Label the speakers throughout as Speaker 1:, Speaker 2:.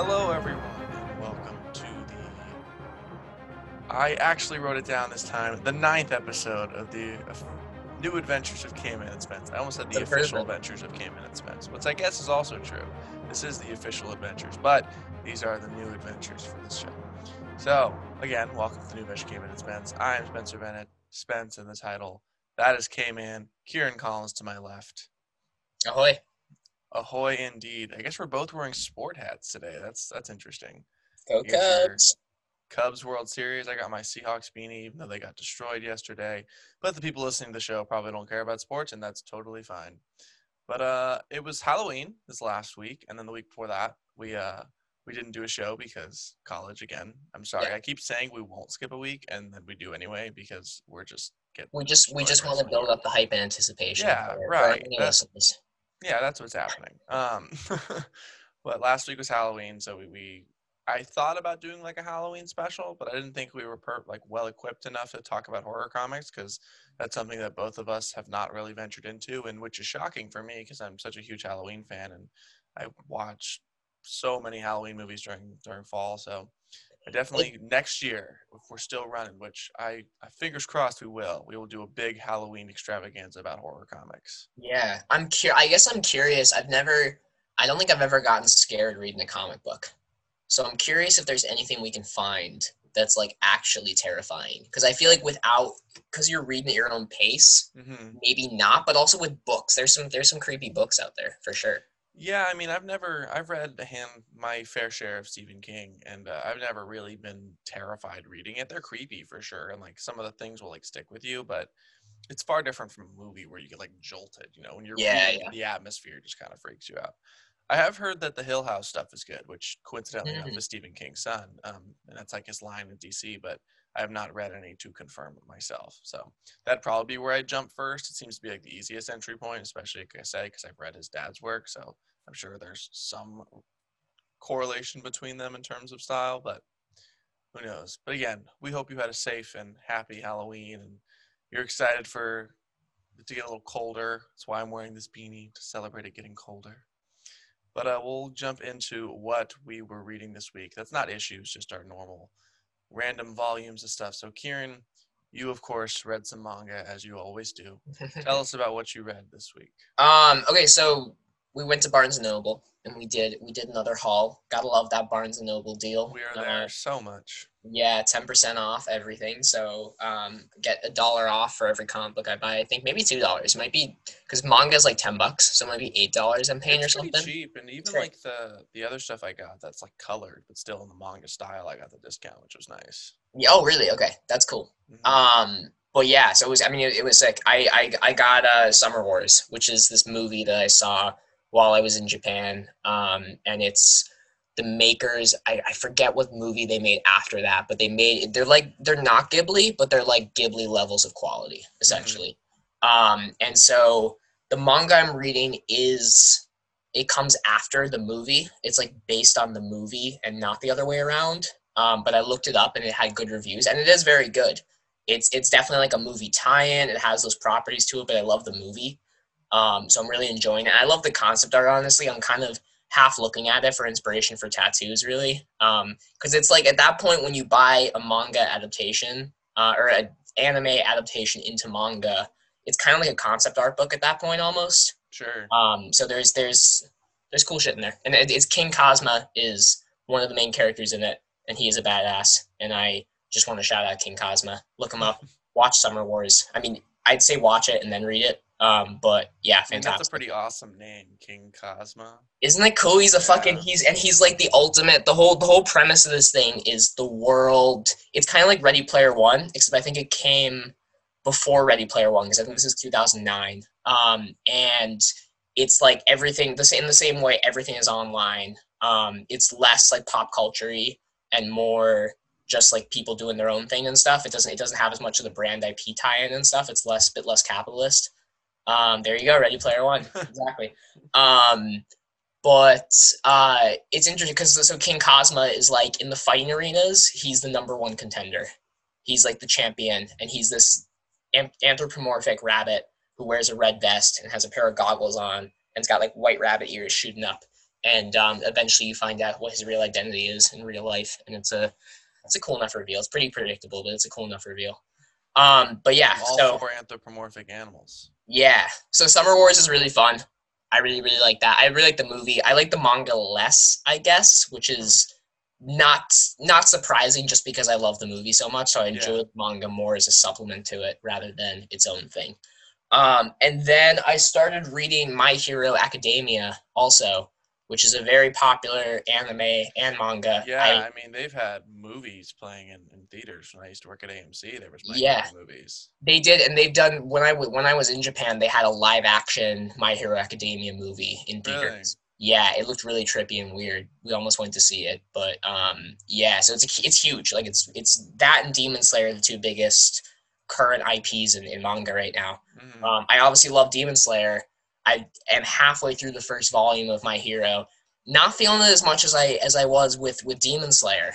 Speaker 1: Hello, everyone. and Welcome to the. I actually wrote it down this time. The ninth episode of the New Adventures of Cayman and Spence. I almost said the
Speaker 2: The
Speaker 1: official adventures of Cayman and Spence, which I guess is also true. This is the official adventures, but these are the new adventures for this show. So, again, welcome to the New Adventures of Cayman and Spence. I am Spencer Bennett. Spence in the title. That is Cayman. Kieran Collins to my left.
Speaker 2: Ahoy.
Speaker 1: Ahoy, indeed. I guess we're both wearing sport hats today. That's that's interesting.
Speaker 2: Go Cubs.
Speaker 1: Cubs World Series. I got my Seahawks beanie, even though they got destroyed yesterday. But the people listening to the show probably don't care about sports, and that's totally fine. But uh, it was Halloween this last week, and then the week before that, we uh we didn't do a show because college again. I'm sorry.
Speaker 2: Yeah.
Speaker 1: I keep saying we won't skip a week, and then we do anyway because we're just get
Speaker 2: We just we just want to build up the hype and anticipation.
Speaker 1: Yeah, right.
Speaker 2: any
Speaker 1: That's-
Speaker 2: listeners.
Speaker 1: Yeah, that's what's happening. Um, but last week was Halloween, so we, we I thought about doing like a Halloween special, but I didn't think we were per, like well equipped enough to talk about horror comics because that's something that both of us have not really ventured into, and which is shocking for me because I'm such a huge Halloween fan and I watch so many Halloween movies during during fall. So Definitely next year, if we're still running, which I, I fingers crossed we will, we will do a big Halloween extravaganza about horror comics.
Speaker 2: Yeah, I'm cur- I guess I'm curious. I've never. I don't think I've ever gotten scared reading a comic book. So I'm curious if there's anything we can find that's like actually terrifying. Because I feel like without, because you're reading at your own pace,
Speaker 1: hmm
Speaker 2: maybe not. But also with books, there's some there's some creepy books out there for sure.
Speaker 1: Yeah, I mean, I've never, I've read a hand, my fair share of Stephen King, and uh, I've never really been terrified reading it. They're creepy for sure, and like some of the things will like stick with you, but it's far different from a movie where you get like jolted. You know, when you're
Speaker 2: Yeah,
Speaker 1: reading,
Speaker 2: yeah.
Speaker 1: the atmosphere just kind of freaks you out. I have heard that the Hill House stuff is good, which coincidentally enough
Speaker 2: Mhm.
Speaker 1: is Stephen King's son, um, and that's like his line in DC. But I have not read any to confirm it myself, so that'd probably be where I jump first. It seems to be like the easiest entry point, especially like I say because I've read his dad's work, so I'm sure there's some correlation between them in terms of style, but who knows? But again, we hope you had a safe and happy Halloween and you're excited for it to get a little colder. That's why I'm wearing this beanie to celebrate it getting colder. But uh, we'll jump into what we were reading this week. That's not issues, just our normal random volumes of stuff. So, Kieran, you of course read some manga as you always do. Tell us about what you read this week.
Speaker 2: Um. Okay. So we went to Barnes and Noble and we did we did another haul. Gotta love that Barnes and Noble deal.
Speaker 1: We are
Speaker 2: Uh,
Speaker 1: there so much.
Speaker 2: Yeah, ten percent off everything. So um, get a dollar off for every comic book I buy. I think maybe two dollars. Might be because manga is like ten bucks, so it might be eight dollars I'm paying
Speaker 1: it's
Speaker 2: or something.
Speaker 1: cheap, and even like the the other stuff I got that's like colored, but still in the manga style, I got the discount, which was nice.
Speaker 2: Yeah. Oh, really? Okay, that's cool.
Speaker 1: Mhm.
Speaker 2: Um, but yeah, so it was. I mean, it, it was sick. I, I I got uh, Summer Wars, which is this movie that I saw while I was in Japan. Um, and it's the makers. I, I forget what movie they made after that, but they made. They're like they're not Ghibli, but they're like Ghibli levels of quality, essentially. Um, and so the manga I'm reading is it comes after the movie. It's like based on the movie and not the other way around. Um, but I looked it up and it had good reviews, and it is very good it's it's definitely like a movie tie-in. It has those properties to it, but I love the movie. Um, so I'm really enjoying it. I love the concept art. Honestly, I'm kind of half looking at it for inspiration for tattoos, really, because it's like at that point when you buy a manga adaptation uh, or an anime adaptation into manga, it's kind of like a concept art book at that point almost.
Speaker 1: Sure.
Speaker 2: Um, so there's there's there's cool shit in there, and it, it's King Kazma is one of the main characters in it, and he is a badass. And I just want to shout out King Kazma. Look him up. Watch Summer Wars. I mean, I'd say watch it and then read it. Um, but yeah,
Speaker 1: mean, that's a
Speaker 2: fantastic.
Speaker 1: pretty awesome name, King Kazma.
Speaker 2: Isn't that cool? He's a fucking he's and he's like the ultimate. The whole the whole premise of this thing is the world. It's kind of like Ready Player One, except I think it came before Ready Player One because I think this is 2009. Um, and it's like everything the same in the same way everything is online. Um, it's less like pop culture and more just like people doing their own thing and stuff. It doesn't it doesn't have as much of the brand IP tie-in and stuff. It's less bit less capitalist. Um, there you go, Ready Player One. exactly. Um, but uh, it's interesting because so King Kazma is like in the fighting arenas, he's the number one contender. He's like the champion, and he's this anthropomorphic rabbit who wears a red vest and has a pair of goggles on and it's got like white rabbit ears shooting up. and um, eventually you find out what his real identity is in real life, and it's a it's a cool enough reveal. It's pretty predictable, but it's a cool enough reveal. Um, but yeah,
Speaker 1: All
Speaker 2: so
Speaker 1: anthropomorphic animals.
Speaker 2: Yeah, so Summer Wars is really fun. I really really like that. I really like the movie. I like the manga less, I guess, which is not not surprising just because I love the movie so much. So I
Speaker 1: Yeah.
Speaker 2: enjoy the manga more as a supplement to it rather than its own thing. Um, and then I started reading My Hero Academia also, which is a very popular anime and manga.
Speaker 1: Yeah,
Speaker 2: I-
Speaker 1: I, mean they've had movies playing in, in theaters when I used to work at AMC. There was My
Speaker 2: Yeah.
Speaker 1: Movies.
Speaker 2: They did, and they've done when I w- when I was in Japan. They had a live action My Hero Academia movie in
Speaker 1: Really?
Speaker 2: theaters. Yeah, it looked really trippy and weird. We almost went to see it, but um, yeah. So it's a, it's huge. Like it's it's that and Demon Slayer, are the two biggest current IPs in, in manga right now.
Speaker 1: Mhm.
Speaker 2: Um, I obviously love Demon Slayer. I am halfway through the first volume of My Hero. Not feeling it as much as I as I was with with Demon Slayer.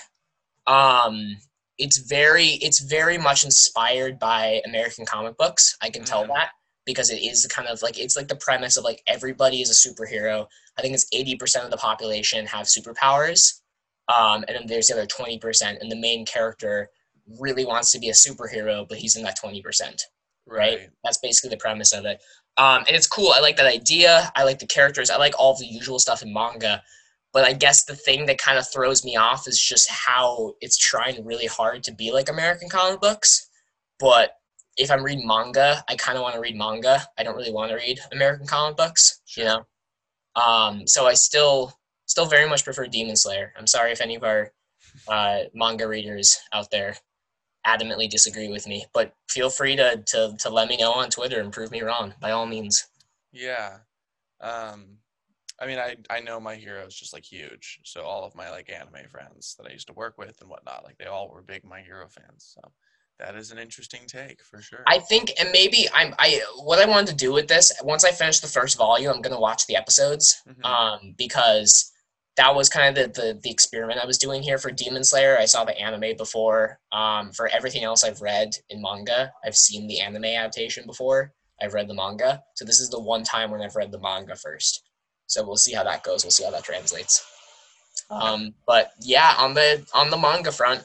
Speaker 2: Um, it's very it's very much inspired by American comic books. I can tell
Speaker 1: Mhm.
Speaker 2: that because it is kind of like it's like the premise of like everybody is a superhero. I think it's eighty percent of the population have superpowers, um, and then there's the other twenty percent, and the main character really wants to be a superhero, but he's in that twenty percent right? That's basically the premise of it. Um, and it's cool. I like that idea. I like the characters. I like all the usual stuff in manga. But I guess the thing that kind of throws me off is just how it's trying really hard to be like American comic books. But if I'm reading manga, I kind of want to read manga. I don't really want to read American comic books, you know. Um, so I still, still very much prefer Demon Slayer. I'm sorry if any of our uh, manga readers out there adamantly disagree with me, but feel free to, to, to let me know on Twitter and prove me wrong by all means.
Speaker 1: Yeah. Um, I mean, I I know my hero is just like huge. So all of my like anime friends that I used to work with and whatnot, like they all were big My Hero fans. So that is an interesting take for sure.
Speaker 2: I think, and maybe I'm, I, what I wanted to do with this, once I finish the first volume, I'm going to watch the episodes,
Speaker 1: Mhm.
Speaker 2: um, because that was kind of the, the, the experiment I was doing here for Demon Slayer. I saw the anime before. Um, for everything else I've read in manga, I've seen the anime adaptation before. I've read the manga. So this is the one time when I've read the manga first. So we'll see how that goes. We'll see how that translates. Um, but yeah, on the on the manga front.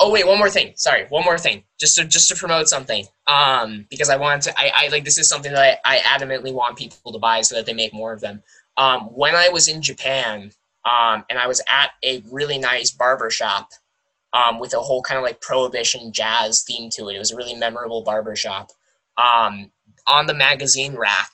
Speaker 2: Oh wait, one more thing. Sorry, one more thing. Just to just to promote something. Um, because I wanted to. I, I like this is something that I, I adamantly want people to buy so that they make more of them. Um, when I was in Japan, um, and I was at a really nice barber shop, um, with a whole kind of like prohibition jazz theme to it. It was a really memorable barber shop. Um, on the magazine rack,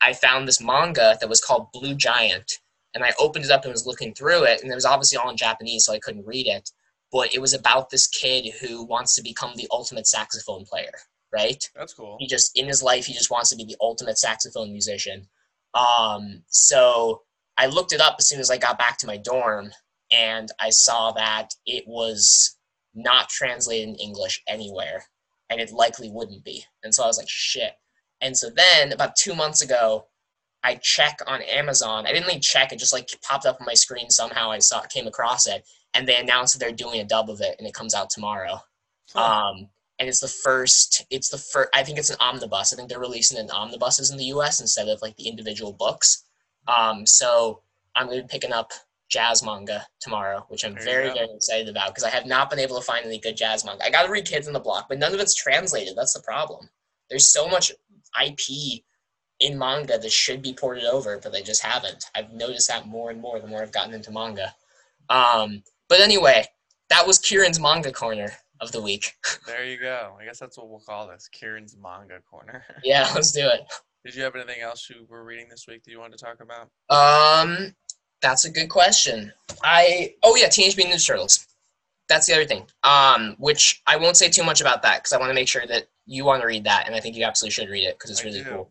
Speaker 2: I found this manga that was called Blue Giant, and I opened it up and was looking through it, and it was obviously all in Japanese, so I couldn't read it. But it was about this kid who wants to become the ultimate saxophone player, right?
Speaker 1: That's cool.
Speaker 2: He just in his life, he just wants to be the ultimate saxophone musician. Um, so I looked it up as soon as I got back to my dorm, and I saw that it was not translated in English anywhere, and it likely wouldn't be. And so I was like, shit. And so then about two months ago, I check on Amazon. I didn't like check; it just like popped up on my screen somehow. I saw came across it, and they announced that they're doing a dub of it, and it comes out tomorrow.
Speaker 1: Huh.
Speaker 2: Um, and it's the first. It's the first. I think it's an omnibus. I think they're releasing in omnibuses in the U.S. instead of like the individual books. Um, so I'm going to be picking up jazz manga tomorrow, which I'm
Speaker 1: There
Speaker 2: very very excited about because I have not been able to find any good jazz manga. I got to read Kids in the Block, but none of it's translated. That's the problem. There's so much IP in manga that should be ported over, but they just haven't. I've noticed that more and more the more I've gotten into manga. Um, but anyway, that was Kieran's manga corner of the week.
Speaker 1: There you go. I guess that's what we'll call this. Kieran's manga corner.
Speaker 2: yeah, let's do it.
Speaker 1: Did you have anything else you were reading this week that you wanted to talk about?
Speaker 2: Um, that's a good question. I oh yeah, Teenage Mutant Ninja Turtles. That's the other thing. Um, which I won't say too much about that because I want to make sure that you want to read that, and I think you absolutely should read it because it's
Speaker 1: I
Speaker 2: really
Speaker 1: do.
Speaker 2: cool.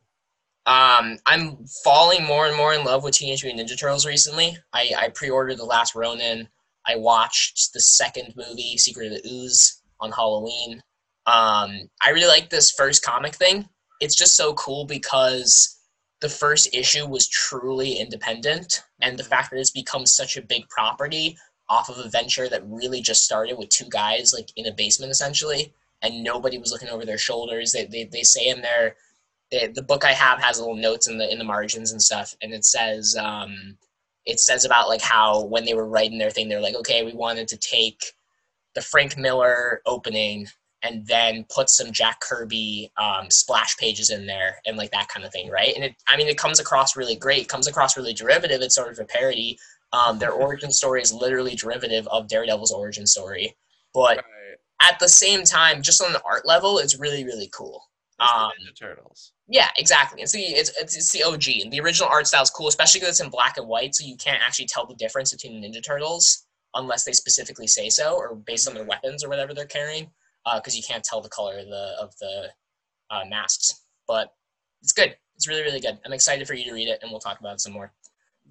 Speaker 2: Um, I'm falling more and more in love with Teenage Mutant Ninja Turtles recently. I, I pre-ordered The Last Ronin. I watched the second movie, Secret of the Ooze, on Halloween. Um, I really like this first comic thing. It's just so cool because the first issue was truly independent, and the
Speaker 1: Mhm.
Speaker 2: fact that it's become such a big property off of a venture that really just started with two guys like in a basement essentially, and nobody was looking over their shoulders. They they, they say in their they, the book I have has little notes in the in the margins and stuff, and it says um, it says about like how when they were writing their thing, they're like, okay, we wanted to take the Frank Miller opening and then put some Jack Kirby um, splash pages in there and like that kind of thing, right? And it, I mean, it comes across really great. It comes across really derivative. It's sort of a parody. Um, their origin story is literally derivative of Daredevil's origin story, but
Speaker 1: Right.
Speaker 2: at the same time, just on the art level, it's really really cool.
Speaker 1: The
Speaker 2: Um,
Speaker 1: Ninja Turtles.
Speaker 2: yeah, exactly. It's the it's, it's, it's the OG, and the original art style is cool, especially because it's in black and white, so you can't actually tell the difference between the Ninja Turtles unless they specifically say so, or based on their weapons or whatever they're carrying, because you can't tell the color of the of the uh, masks. But it's good. It's really really good. I'm excited for you to read it, and we'll talk about it some more.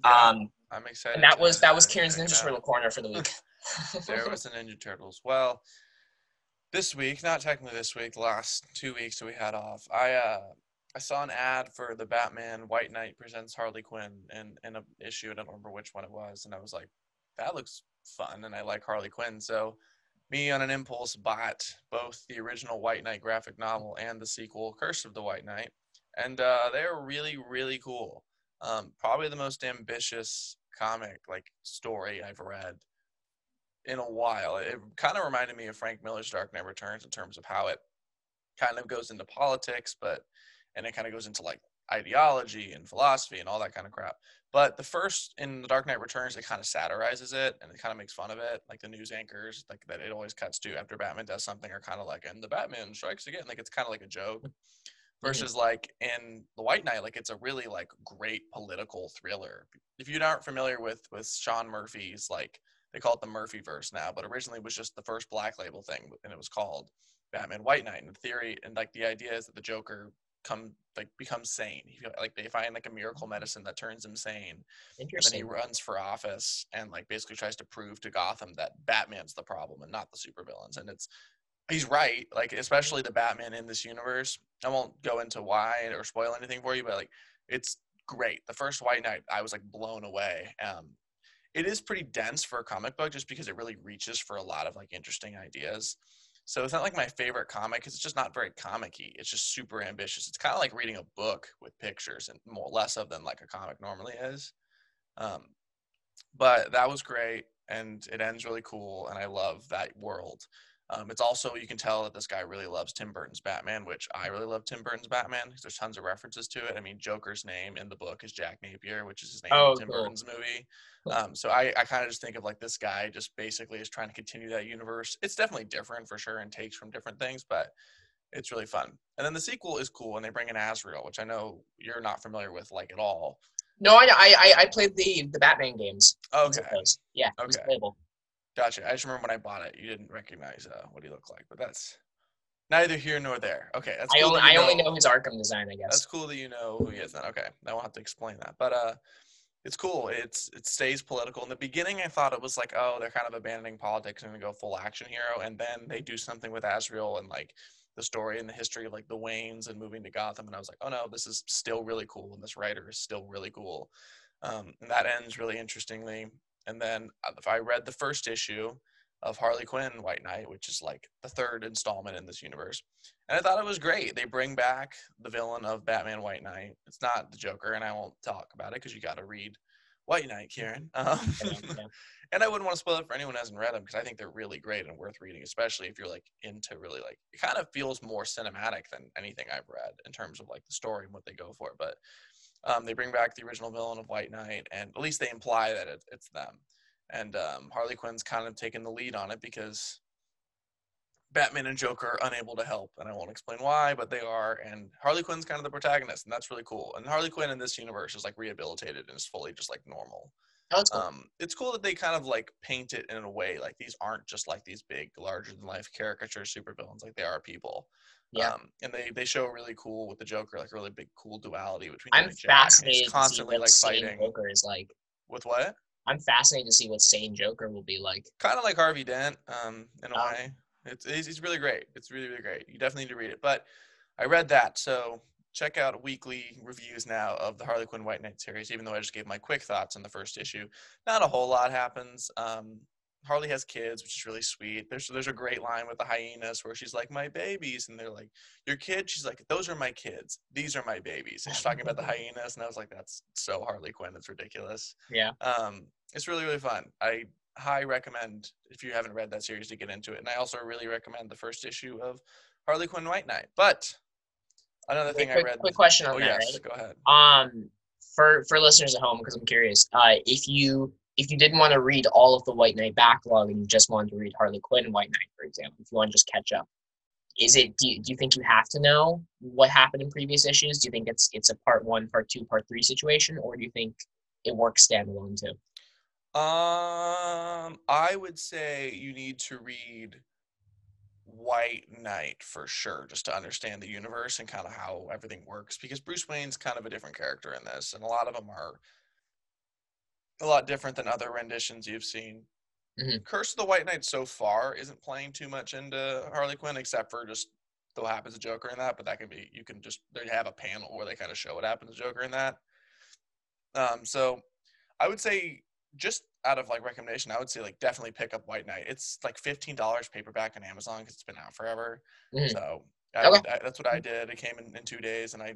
Speaker 1: Yeah,
Speaker 2: Um,
Speaker 1: I'm excited.
Speaker 2: and that was that was Kieran's Ninja. Turtle corner for the week.
Speaker 1: there was the Ninja Turtles. Well, this week, not technically this week, last two weeks that we had off, I uh I saw an ad for the Batman White Knight presents Harley Quinn in in a issue. I don't remember which one it was, and I was like, that looks fun, and I like Harley Quinn, so. Me on an impulse bought both the original White Knight graphic novel and the sequel, Curse of the White Knight, and uh, they're really, really cool. Um, probably the most ambitious comic like story I've read in a while. It kind of reminded me of Frank Miller's Dark Knight Returns in terms of how it kind of goes into politics, but and it kind of goes into like ideology and philosophy and all that kind of crap. But the first in the Dark Knight Returns, it kind of satirizes it and it kind of makes fun of it. Like the news anchors, like that it always cuts to after Batman does something are kind of like, and the Batman strikes again. Like it's kind of like a joke. Mm-hmm. Versus like in the White Knight, like it's a really like great political thriller. If you aren't familiar with with Sean Murphy's like they call it the Murphy verse now, but originally it was just the first Black Label thing, and it was called Batman White Knight. And the theory and like the idea is that the Joker come like becomes sane. He, like they find like a miracle medicine that turns him sane, and then he runs for office and like basically tries to prove to Gotham that Batman's the problem and not the supervillains. And it's he's right, like especially the Batman in this universe. I won't go into why or spoil anything for you, but like it's great. The first White Knight, I was like blown away. Um, it is pretty dense for a comic book just because it really reaches for a lot of like interesting ideas. So it's not like my favorite comic because it's just not very comic-y. It's just super ambitious. It's kind of like reading a book with pictures and more less of than like a comic normally is. Um, but that was great and it ends really cool and I love that world. Um, it's also you can tell that this guy really loves Tim Burton's Batman, which I really love Tim Burton's Batman because there's tons of references to it. I mean, Joker's name in the book is Jack Napier, which is his name
Speaker 2: Oh,
Speaker 1: in Tim
Speaker 2: cool.
Speaker 1: Burton's movie. Um, so I, I kind of just think of like this guy just basically is trying to continue that universe. It's definitely different for sure and takes from different things, but it's really fun. And then the sequel is cool and they bring in Azrael, which I know you're not familiar with like at all.
Speaker 2: No, I, I I- I played the the Batman games.
Speaker 1: Okay.
Speaker 2: Yeah.
Speaker 1: Okay. Gotcha. I just remember when I bought it, you didn't recognize uh, what he looked like, but that's neither here nor there. Okay, that's
Speaker 2: I
Speaker 1: cool
Speaker 2: only
Speaker 1: that
Speaker 2: I only know his Arkham design, I guess.
Speaker 1: That's cool that you know who he is then. Okay. I won't have to explain that. But uh it's cool. It's it stays political. In the beginning I thought it was like, oh, they're kind of abandoning politics and gonna go full action hero, and then they do something with Azrael and like the story and the history of like the Waynes and moving to Gotham, and I was like, oh no, this is still really cool, and this writer is still really cool. Um, and that ends really interestingly. And then uh, if I read the first issue of Harley Quinn White Knight, which is like the third installment in this universe, and I thought it was great. They bring back the villain of Batman White Knight. It's not the Joker, and I won't talk about it because you got to read White Knight, Kieran. Um, and I wouldn't want to spoil it for anyone who hasn't read them because I think they're really great and worth reading, especially if you're like into really like it kind of feels more cinematic than anything I've read in terms of like the story and what they go for. But um, they bring back the original villain of White Knight, and at least they imply that it, it's them. And um, Harley Quinn's kind of taken the lead on it because Batman and Joker are unable to help, and I won't explain why, but they are. And Harley Quinn's kind of the protagonist, and that's really cool. And Harley Quinn in this universe is like rehabilitated and is fully just like normal.
Speaker 2: That's cool.
Speaker 1: Um, it's cool that they kind of like paint it in a way like these aren't just like these big, larger than life caricature supervillains, like they are people.
Speaker 2: Yeah.
Speaker 1: Um, and they they show really cool with the Joker, like a really big, cool duality between.
Speaker 2: I'm fascinated
Speaker 1: He's
Speaker 2: to see what
Speaker 1: like fighting
Speaker 2: Joker is like.
Speaker 1: with what?
Speaker 2: I'm fascinated to see what sane Joker will be like.
Speaker 1: kind of like Harvey Dent, um, in a
Speaker 2: Oh.
Speaker 1: way. It's, it's it's really great. It's really really great. You definitely need to read it. But I read that, so check out weekly reviews now of the Harley Quinn White Knight series. Even though I just gave my quick thoughts on the first issue, not a whole lot happens. Um, Harley has kids, which is really sweet. There's there's a great line with the hyenas where she's like, "My babies," and they're like, "Your kids?" She's like, "Those are my kids. These are my babies." And she's talking about the hyenas, and I was like, "That's so Harley Quinn. It's ridiculous."
Speaker 2: Yeah.
Speaker 1: Um, it's really really fun. I high recommend if you haven't read that series to get into it, and I also really recommend the first issue of Harley Quinn White Knight. But another thing
Speaker 2: quick,
Speaker 1: I read.
Speaker 2: Quick question on
Speaker 1: oh
Speaker 2: that.
Speaker 1: yes,
Speaker 2: right?
Speaker 1: go ahead.
Speaker 2: Um, for for listeners at home, because I'm curious, uh, if you if you didn't want to read all of the White Knight backlog and you just wanted to read Harley Quinn and White Knight, for example, if you want to just catch up, is it do you, do you think you have to know what happened in previous issues? Do you think it's it's a part one, part two, part three situation, or do you think it works standalone too?
Speaker 1: Um, I would say you need to read White Knight for sure, just to understand the universe and kind of how everything works. Because Bruce Wayne's kind of a different character in this, and a lot of them are a lot different than other renditions you've seen.
Speaker 2: Mhm.
Speaker 1: Curse of the White Knight so far isn't playing too much into Harley Quinn, except for just what happens to Joker in that. But that can be you can just they have a panel where they kind of show what happens to Joker in that. Um, so I would say just out of like recommendation, I would say like definitely pick up White Knight. It's like fifteen dollars paperback on Amazon because it's been out forever.
Speaker 2: Mhm.
Speaker 1: So I,
Speaker 2: Okay.
Speaker 1: I, that's what I did. It came in, in two days, and I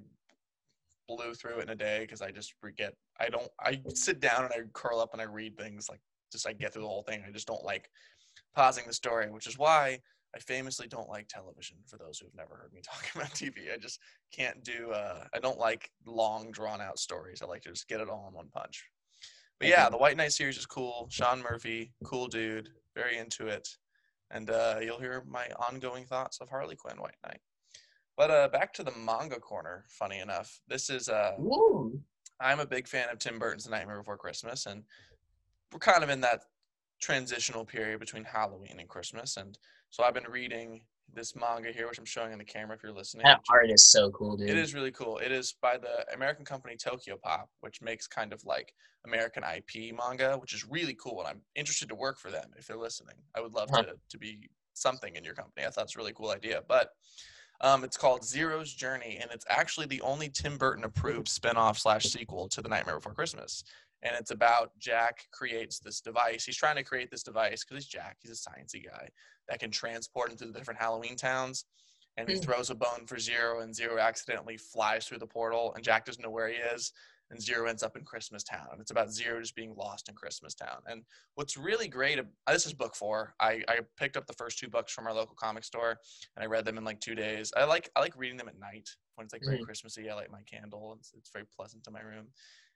Speaker 1: blew through it in a day because I just forget. I don't. I sit down and I curl up and I read things like just I get through the whole thing. I just don't like pausing the story, which is why I famously don't like television. For those who have never heard me talk about TV, I just can't do. Uh, I don't like long, drawn out stories. I like to just get it all in one punch. But yeah, the White Knight series is cool. Sean Murphy, cool dude, very into it, and uh, you'll hear my ongoing thoughts of Harley Quinn White Knight. But uh, back to the manga corner. Funny enough, this is uh,
Speaker 2: Ooh.
Speaker 1: I'm a big fan of Tim Burton's Nightmare Before Christmas, and we're kind of in that transitional period between Halloween and Christmas. And so I've been reading this manga here, which I'm showing on the camera if you're listening.
Speaker 2: That art is so cool, dude.
Speaker 1: It is really cool. It is by the American company Tokyo Pop, which makes kind of like American IP manga, which is really cool. And I'm interested to work for them if they're listening. I would love
Speaker 2: Huh.
Speaker 1: to, to be something in your company. I thought it's a really cool idea. But um, it's called Zero's Journey, and it's actually the only Tim Burton approved spinoff slash sequel to The Nightmare Before Christmas. And it's about Jack creates this device. He's trying to create this device because he's Jack. He's a sciencey guy that can transport into the different Halloween towns. And he
Speaker 2: Hmm.
Speaker 1: throws a bone for Zero, and Zero accidentally flies through the portal, and Jack doesn't know where he is. And Zero ends up in Christmas Town. And it's about Zero just being lost in Christmas Town. And what's really great, this is book four. I, I picked up the first two books from our local comic store, and I read them in like two days. I like I like reading them at night when it's like very
Speaker 2: Mhm.
Speaker 1: Christmassy. I light my candle. It's, it's very pleasant in my room.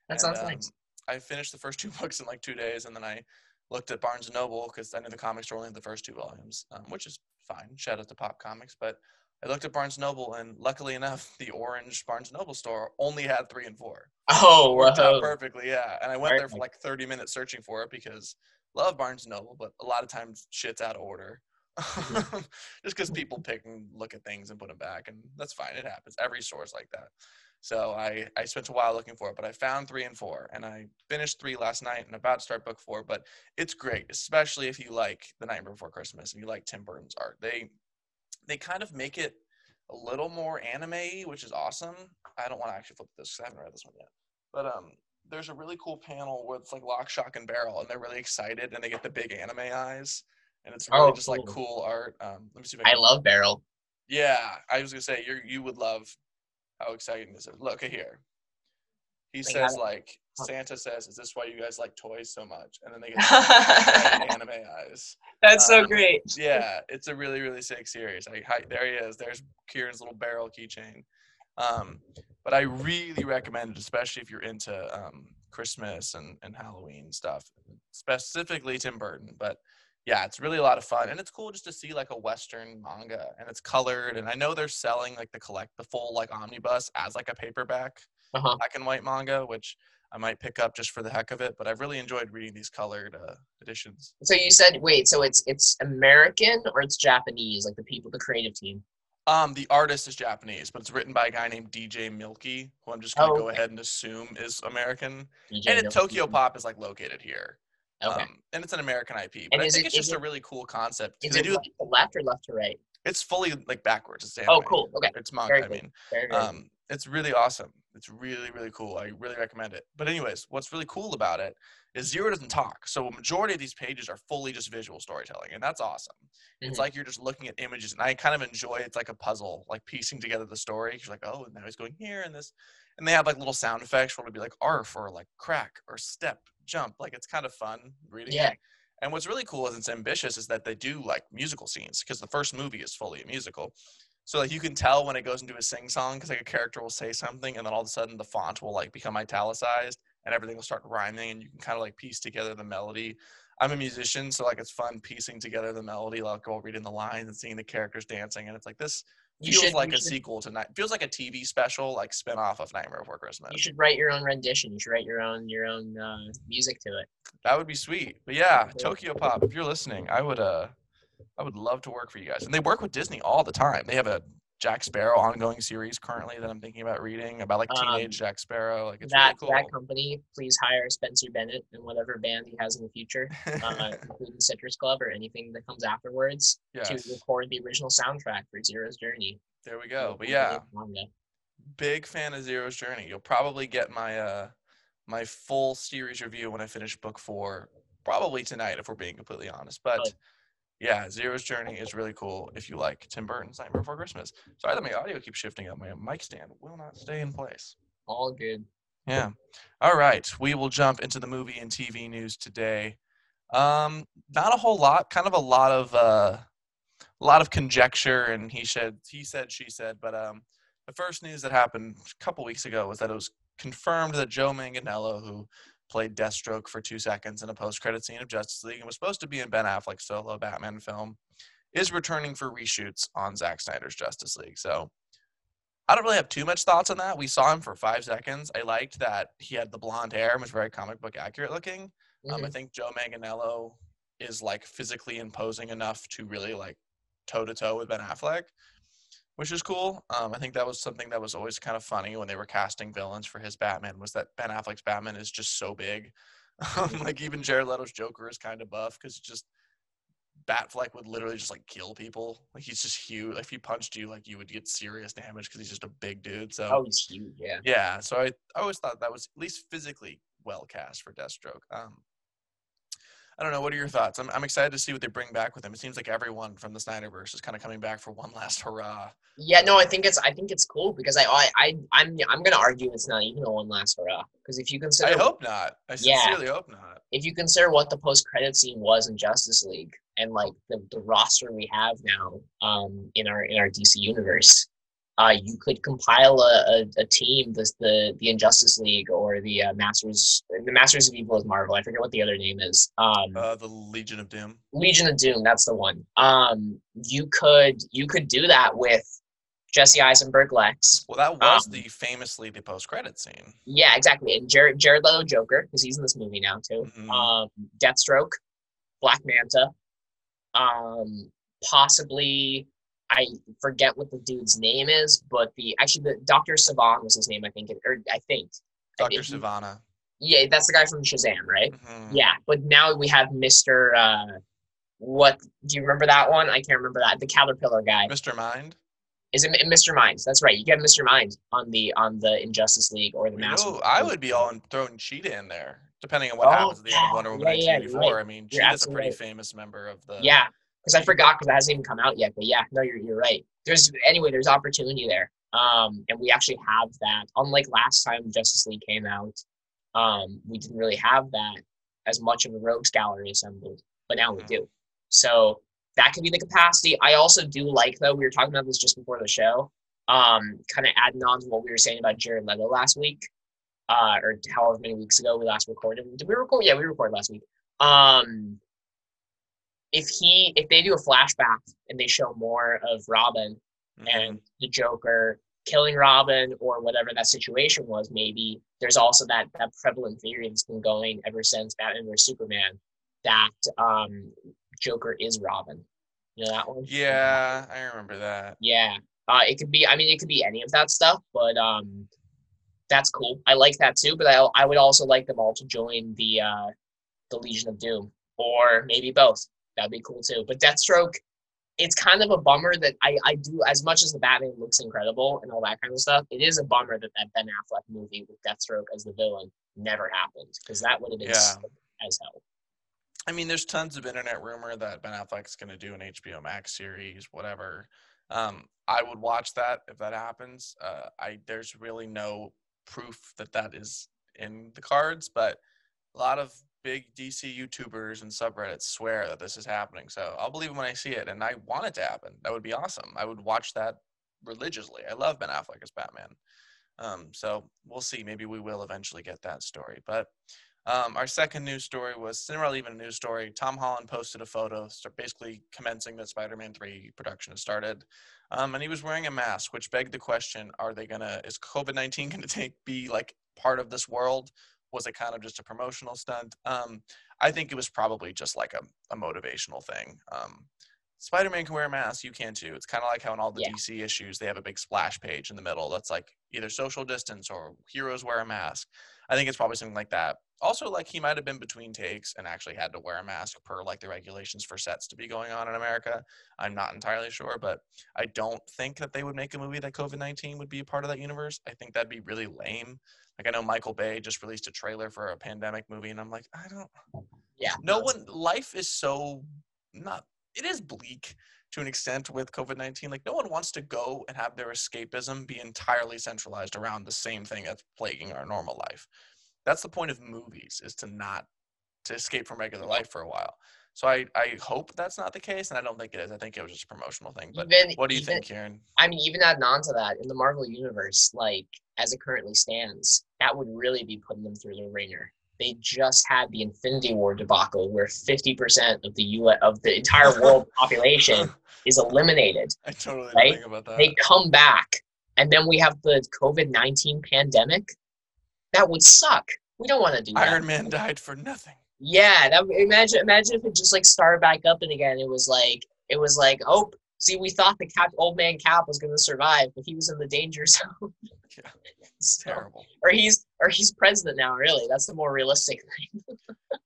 Speaker 2: that
Speaker 1: And,
Speaker 2: sounds
Speaker 1: um,
Speaker 2: nice.
Speaker 1: I finished the first two books in like two days, and then I looked at Barnes and Noble because I knew the comic store only had the first two volumes, um, which is fine. Shout out to Pop Comics, but I looked at Barnes Noble, and luckily enough, the orange Barnes Noble store only had three and four.
Speaker 2: Oh,
Speaker 1: Worked out perfectly, yeah. And I went there for like 30 minutes searching for it because love Barnes Noble, but a lot of times shit's out of order.
Speaker 2: Mm-hmm.
Speaker 1: Just because people pick and look at things and put them back, and that's fine. It happens. Every store's like that. So I, I spent a while looking for it, but I found three and four, and I finished three last night and about to start book four. But it's great, especially if you like The Night Before Christmas and you like Tim Burton's art. They they kind of make it a little more anime, which is awesome. I don't want to actually flip this because I haven't read this one yet. But um, there's a really cool panel where it's like lock, shock, and barrel, and they're really excited, and they get the big anime eyes, and it's really
Speaker 2: Oh,
Speaker 1: just like
Speaker 2: cool.
Speaker 1: cool art. Um, let me see if I,
Speaker 2: I love Barrel.
Speaker 1: Yeah, I was gonna say you you would love how exciting this is. Look at here. He
Speaker 2: They
Speaker 1: says like. Santa says, "Is this why you guys like toys so much?" And then they get anime eyes.
Speaker 2: That's so
Speaker 1: Um,
Speaker 2: great.
Speaker 1: Yeah, it's a really really sick series. I, hi, there he is. There's Kieran's little barrel keychain. Um, but I really recommend it, especially if you're into um, Christmas and, and Halloween stuff, specifically Tim Burton. But yeah, it's really a lot of fun, and it's cool just to see like a Western manga, and it's colored. And I know they're selling like the collect the full like omnibus as like a paperback
Speaker 2: Uh-huh.
Speaker 1: black and white manga, which I might pick up just for the heck of it. But I've really enjoyed reading these colored uh, editions.
Speaker 2: So you said wait, so it's it's American or it's Japanese, like the people, the creative team.
Speaker 1: Um, the artist is Japanese, but it's written by a guy named DJ Milky, who I'm just gonna
Speaker 2: Oh,
Speaker 1: go ahead and assume is American.
Speaker 2: DJ
Speaker 1: and it, Tokyo Pop is like located here.
Speaker 2: Okay.
Speaker 1: Um, and it's an American IP, but
Speaker 2: And
Speaker 1: I think
Speaker 2: it-
Speaker 1: it's just a really cool concept.
Speaker 2: Is
Speaker 1: They
Speaker 2: it
Speaker 1: do.
Speaker 2: left or left to right?
Speaker 1: It's fully like backwards. It's
Speaker 2: Oh, cool. Okay.
Speaker 1: It's manga. I mean,
Speaker 2: Very
Speaker 1: um, it's really awesome. It's really, really cool. I really recommend it. But anyways, what's really cool about it is Zero doesn't talk. So a majority of these pages are fully just visual storytelling, and that's awesome. It's
Speaker 2: Mhm.
Speaker 1: like you're just looking at images, and I kind of enjoy it's like a puzzle, like piecing together the story. You're like, oh, and now he's going here and this, and they have like little sound effects where it'll be like arf or like crack or step, jump. Like it's kind of fun reading
Speaker 2: Yeah.
Speaker 1: it. And what's really cool is it's ambitious is that they do like musical scenes because the first movie is fully a musical. So like you can tell when it goes into a sing song because like a character will say something and then all of a sudden the font will like become italicized and everything will start rhyming and you can kind of like piece together the melody. I'm a musician, so like it's fun piecing together the melody, like while reading the lines and seeing the characters dancing. And it's like this
Speaker 2: You
Speaker 1: feels
Speaker 2: should-
Speaker 1: like a
Speaker 2: should-
Speaker 1: sequel to night. Feels like a TV special, like spin off of Nightmare Before Christmas.
Speaker 2: You should write your own rendition. You should write your own your own uh, music to it.
Speaker 1: That would be sweet. But yeah. Tokyo Pop, if you're listening, I would uh I would love to work for you guys. And they work with Disney all the time. They have a Jack Sparrow ongoing series currently that I'm thinking about reading about like
Speaker 2: Um,
Speaker 1: teenage Jack Sparrow. Like it's
Speaker 2: that
Speaker 1: really
Speaker 2: that company, please hire Spencer Bennett and whatever band he has in the future, uh, including Citrus Club or anything that comes afterwards, to record the original soundtrack for Zero's Journey.
Speaker 1: There we go. But yeah, big fan of Zero's Journey. You'll probably get my uh my full series review when I finish book four, probably tonight if we're being completely honest. But
Speaker 2: Good.
Speaker 1: Yeah, Zero's Journey is really cool if you like Tim Burton's Nightmare Before Christmas. Sorry that my audio keeps shifting up. My mic stand will not stay in place.
Speaker 2: all good.
Speaker 1: Yeah. All right. We will jump into the movie and TV news today. Um, not a whole lot. Kind of a lot of uh, a lot of conjecture and he said, he said, she said. But um, the first news that happened a couple weeks ago was that it was confirmed that Joe Manganiello, who played Deathstroke for two seconds in a post-credit scene of Justice League and was supposed to be in Ben Affleck's solo Batman film, is returning for reshoots on Zack Snyder's Justice League. So I don't really have too much thoughts on that. We saw him for five seconds. I liked that he had the blonde hair and was very comic book accurate looking. Um, I
Speaker 2: Mhm.
Speaker 1: think Joe Manganiello is like physically imposing enough to really like toe to toe with Ben Affleck, which is cool. Um, I think that was something that was always kind of funny when they were casting villains for his Batman was that Ben Affleck's Batman is just so big. Um, like even Jared Leto's Joker is kind of buff because just Batfleck would literally just like kill people. Like he's just huge. If he punched you, like you would get serious damage because he's just a big dude. So
Speaker 2: Oh, he's huge. Yeah.
Speaker 1: yeah, so I, I always thought that was at least physically well cast for Deathstroke. Um, I don't know. What are your thoughts? I'm, I'm excited to see what they bring back with him. It seems like everyone from the Snyderverse is kind of coming back for one last hurrah.
Speaker 2: Yeah, no, I think it's I think it's cool because I I, I I'm I'm gonna argue it's not even a one last hurrah because if you consider
Speaker 1: I hope not. I
Speaker 2: Yeah.
Speaker 1: hope not.
Speaker 2: if you consider what the post credit scene was in Justice League and like the, the roster we have now um in our in our DC universe, uh you could compile a, a, a team this the the Injustice League or the uh, Masters the Masters of Evil is Marvel. I forget what the other name is. Um
Speaker 1: Uh, the Legion of Doom.
Speaker 2: Legion of Doom, that's the one. Um you could you could do that with Jesse Eisenberg Lex.
Speaker 1: Well, that was
Speaker 2: Um,
Speaker 1: the famously the post credit scene.
Speaker 2: Yeah, exactly. And Jared Jared Leto Joker, because he's in this movie now too.
Speaker 1: Mhm.
Speaker 2: Um, Deathstroke, Black Manta, um, possibly I forget what the dude's name is, but the actually the Doctor Savan was his name, I think, or I think.
Speaker 1: Dr.
Speaker 2: think-
Speaker 1: Sivana.
Speaker 2: Yeah, that's the guy from Shazam, right?
Speaker 1: Mhm.
Speaker 2: Yeah, but now we have Mister. Uh, what do you remember that one? I can't remember that. The Caterpillar guy.
Speaker 1: Mr. Mind.
Speaker 2: Is it Mr. Minds? That's right. You get Mr. Mind on the on the Injustice League or the Master.
Speaker 1: know, I would be all in throwing Cheetah in there, depending on what
Speaker 2: Oh,
Speaker 1: happens at the end of Wonder Woman
Speaker 2: yeah, yeah,
Speaker 1: 1984.
Speaker 2: right.
Speaker 1: I mean, Cheetah's a pretty
Speaker 2: absolutely
Speaker 1: famous member of the.
Speaker 2: Yeah, because I forgot because it hasn't even come out yet. But yeah, no, you're you're right. There's anyway, there's opportunity there. Um, and we actually have that. Unlike last time Justice League came out, um, we didn't really have that as much of a rogues gallery assembled, but now we do. So that could be the capacity. I also do like though. We were talking about this just before the show. Um, kind of adding on to what we were saying about Jared Leto last week, uh, or however many weeks ago we last recorded. Did we record? Yeah, we recorded last week. Um, if he if they do a flashback and they show more of Robin
Speaker 1: Mhm.
Speaker 2: and the Joker killing Robin or whatever that situation was, maybe there's also that that prevalent theory that's been going ever since Batman vs Superman that um, Joker is Robin. You know that one?
Speaker 1: Yeah, I remember that.
Speaker 2: Yeah. Uh, it could be. I mean, it could be any of that stuff, but um, that's cool. I like that too. But I I would also like them all to join the uh, the Legion of Doom, or maybe both. That'd be cool too. But Deathstroke, it's kind of a bummer that I, I do as much as the Batman looks incredible and all that kind of stuff. It is a bummer that that Ben Affleck movie with Deathstroke as the villain never happened because that would have been
Speaker 1: Yeah.
Speaker 2: as hell.
Speaker 1: I mean, there's tons of internet rumor that Ben Affleck's going to do an HBO Max series, whatever. Um, I would watch that if that happens. Uh, I there's really no proof that that is in the cards, but a lot of big DC YouTubers and subreddits swear that this is happening. So I'll believe it when I see it, and I want it to happen. That would be awesome. I would watch that religiously. I love Ben Affleck as Batman. Um, so we'll see. Maybe we will eventually get that story. But um, our second news story was really even a news story. Tom Holland posted a photo, basically commencing that Spider-Man 3 production has started, um, and he was wearing a mask, which begged the question: Are they gonna? Is COVID-19 gonna take be like part of this world? Was it kind of just a promotional stunt? Um, I think it was probably just like a, a motivational thing. Um, Spider-Man can wear a mask, you can too. It's kind of like how in all the
Speaker 2: Yeah.
Speaker 1: DC issues they have a big splash page in the middle that's like either social distance or heroes wear a mask. I think it's probably something like that. Also, like he might have been between takes and actually had to wear a mask per like the regulations for sets to be going on in America. I'm not entirely sure, but I don't think that they would make a movie that COVID 19 would be a part of that universe. I think that'd be really lame. Like I know Michael Bay just released a trailer for a pandemic movie, and I'm like, I don't.
Speaker 2: Yeah.
Speaker 1: No one. Life is so not. It is bleak to an extent with COVID 19. Like no one wants to go and have their escapism be entirely centralized around the same thing that's plaguing our normal life. That's the point of movies is to not to escape from regular life for a while. So I, I hope that's not the case, and I don't think it is. I think it was just a promotional thing. But
Speaker 2: Even-
Speaker 1: what do you
Speaker 2: even-
Speaker 1: think, Kieran?
Speaker 2: I mean, even adding on to that, in the Marvel universe, like as it currently stands, that would really be putting them through the ringer. They just had the Infinity War debacle, where fifty percent of the U of the entire world population is eliminated.
Speaker 1: I totally
Speaker 2: right?
Speaker 1: think about that.
Speaker 2: They come back, and then we have the COVID nineteen pandemic. That would suck. We don't want to do that.
Speaker 1: Iron Man died for nothing.
Speaker 2: Yeah, that, imagine imagine if it just like started back up and again. It was like it was like oh, see, we thought the Cap, old man Cap was going to survive, but he was in the danger zone.
Speaker 1: Yeah.
Speaker 2: So-
Speaker 1: Terrible.
Speaker 2: or he's or he's president now. Really, that's the more realistic thing.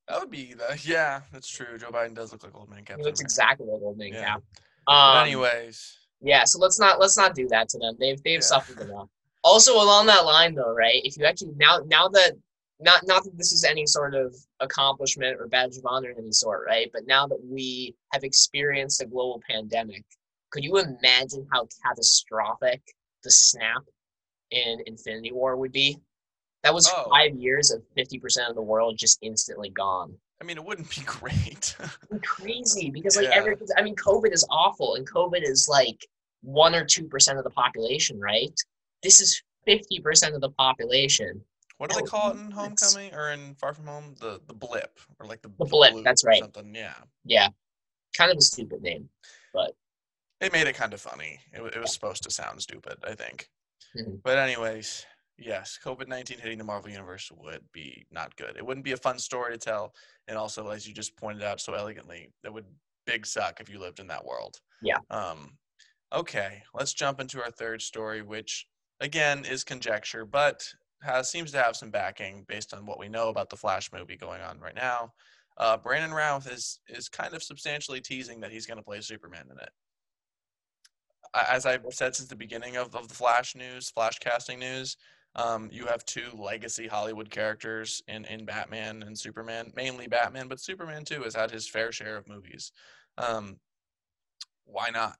Speaker 1: That would be the yeah, that's true. Joe Biden does look like old man
Speaker 2: Cap.
Speaker 1: He
Speaker 2: looks exactly like old man
Speaker 1: Yeah.
Speaker 2: Cap. Um,
Speaker 1: anyways,
Speaker 2: yeah. So let's not let's not do that to them. They've they've
Speaker 1: Yeah.
Speaker 2: suffered enough. Also, along that line, though, right? If you actually now now that not not that this is any sort of accomplishment or badge of honor of any sort, right? But now that we have experienced a global pandemic, could you imagine how catastrophic the snap in Infinity War would be? That was
Speaker 1: Oh.
Speaker 2: five years of fifty percent of the world just instantly gone.
Speaker 1: I mean, it wouldn't be great.
Speaker 2: Be crazy because like
Speaker 1: Yeah.
Speaker 2: every I mean COVID is awful and COVID is like one or two percent of the population, right? This is fifty percent of the population.
Speaker 1: what do they
Speaker 2: Oh,
Speaker 1: call it in. Homecoming or in Far From Home? The the blip or like the
Speaker 2: The blip, that's right.
Speaker 1: Something, yeah.
Speaker 2: Yeah. Kind of a stupid name.
Speaker 1: But it made it kind of funny. It, it was supposed to sound stupid, I think.
Speaker 2: Mhm.
Speaker 1: But anyways, yes, COVID nineteen hitting the Marvel universe would be not good. It wouldn't be a fun story to tell, and also, as you just pointed out so elegantly, that would big suck if you lived in that world.
Speaker 2: Yeah.
Speaker 1: Um. Okay, let's jump into our third story, which again is conjecture, but has seems to have some backing based on what we know about the Flash movie going on right now. Uh, Brandon Routh is is kind of substantially teasing that he's going to play Superman in it as I've said since the beginning of, of the Flash news, Flash casting news, um, you have two legacy Hollywood characters in, in Batman and Superman, mainly Batman, but Superman too has had his fair share of movies. Um, why not?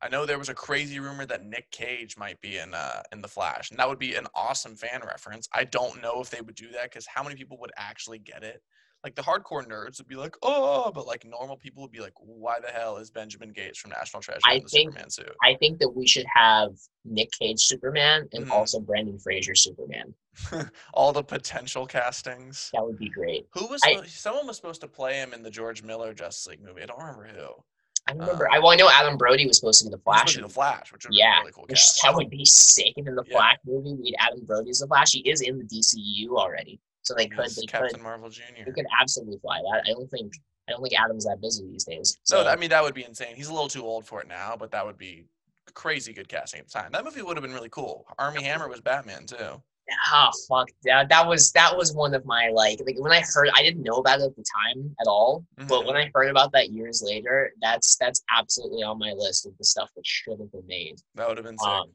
Speaker 1: I know there was a crazy rumor that Nick Cage might be in uh, in the Flash, and that would be an awesome fan reference. I don't know if they would do that because how many people would actually get it? Like the hardcore nerds would be like, "Oh," but like normal people would be like, "Why the hell is Benjamin Gates from National Treasure
Speaker 2: I
Speaker 1: in the
Speaker 2: think-
Speaker 1: Superman suit?"
Speaker 2: I think that we should have Nick Cage Superman and
Speaker 1: Mhm.
Speaker 2: also Brendan Fraser Superman.
Speaker 1: all the potential castings.
Speaker 2: That would be great.
Speaker 1: Who was
Speaker 2: I-
Speaker 1: someone was supposed to play him in the George Miller Justice League movie? I don't remember who.
Speaker 2: I remember.
Speaker 1: Um,
Speaker 2: I well, I know Adam Brody was supposed to be the
Speaker 1: He was supposed
Speaker 2: Flash.
Speaker 1: the Flash, which would be
Speaker 2: Yeah,
Speaker 1: really cool
Speaker 2: Which that would be sick And in the
Speaker 1: Yeah.
Speaker 2: Flash movie we had Adam Brody as the Flash. He is in the DCU already, so they could they
Speaker 1: Captain
Speaker 2: could
Speaker 1: Marvel Jr.
Speaker 2: they could absolutely fly that. I don't think I don't think Adam's that busy these days.
Speaker 1: So
Speaker 2: So
Speaker 1: I mean, that would be insane. He's a little too old for it now, but that would be crazy good casting at the time. That movie would have been really cool. Armie Hammer was Batman too.
Speaker 2: Ah fuck that that was that was one of my like like when I heard I didn't know about it at the time at all, but
Speaker 1: Mhm.
Speaker 2: when I heard about that years later, that's that's absolutely on my list of the stuff that should have been made.
Speaker 1: That would have been sick.
Speaker 2: Um,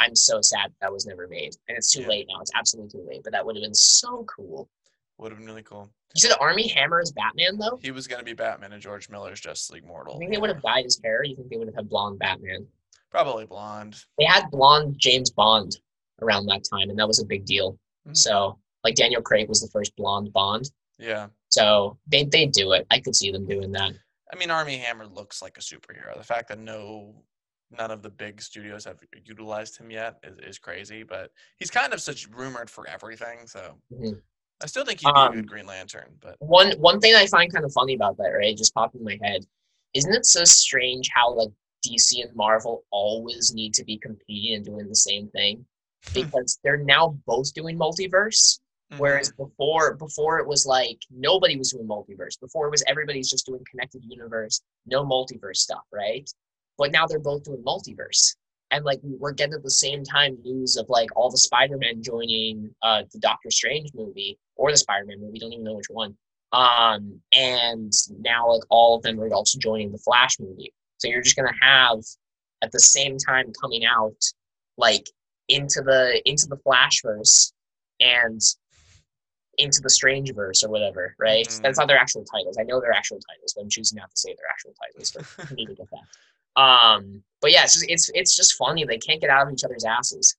Speaker 2: I'm so sad that was never made, and it's too
Speaker 1: Yeah.
Speaker 2: late now. It's absolutely too late, but that would have been so cool.
Speaker 1: would have been really cool.
Speaker 2: You said Armie Hammer is Batman though.
Speaker 1: He was going to be Batman and George Miller's Justice League
Speaker 2: I
Speaker 1: Mortal.
Speaker 2: think they would have dyed his hair. You think they would have had blonde Batman?
Speaker 1: Probably blonde.
Speaker 2: They had blonde James Bond around that time, and that was a big deal.
Speaker 1: Mhm.
Speaker 2: So, like Daniel Craig was the first blonde Bond.
Speaker 1: Yeah.
Speaker 2: So they they do it. I could see them doing that.
Speaker 1: I mean, Armie Hammer looks like a superhero. The fact that no, none of the big studios have utilized him yet is, is crazy. But he's kind of such rumored for everything. So
Speaker 2: Mhm.
Speaker 1: I still think he'd be
Speaker 2: Um,
Speaker 1: a good Green Lantern. But
Speaker 2: One one thing I find kind of funny about that, right? Just popped in my head. Isn't it so strange how like DC and Marvel always need to be competing and doing the same thing? Because they're now both doing multiverse.
Speaker 1: Mhm.
Speaker 2: Whereas before, before it was like nobody was doing multiverse. Before it was everybody's just doing connected universe, no multiverse stuff, right? But now they're both doing multiverse, and like we're getting at the same time news of like all the Spider-Man joining uh, the Doctor Strange movie or the Spider-Man movie. Don't even know which one. Um, and now like all of them are also joining the Flash movie. So you're just gonna have at the same time coming out like into the into the Flashverse and into the Strangeverse or whatever, right?
Speaker 1: Mhm.
Speaker 2: That's not their actual titles. I know their actual titles, but I'm choosing not to say their actual titles for comedic effect. Um, but yeah, it's just it's it's just funny. They can't get out of each other's asses.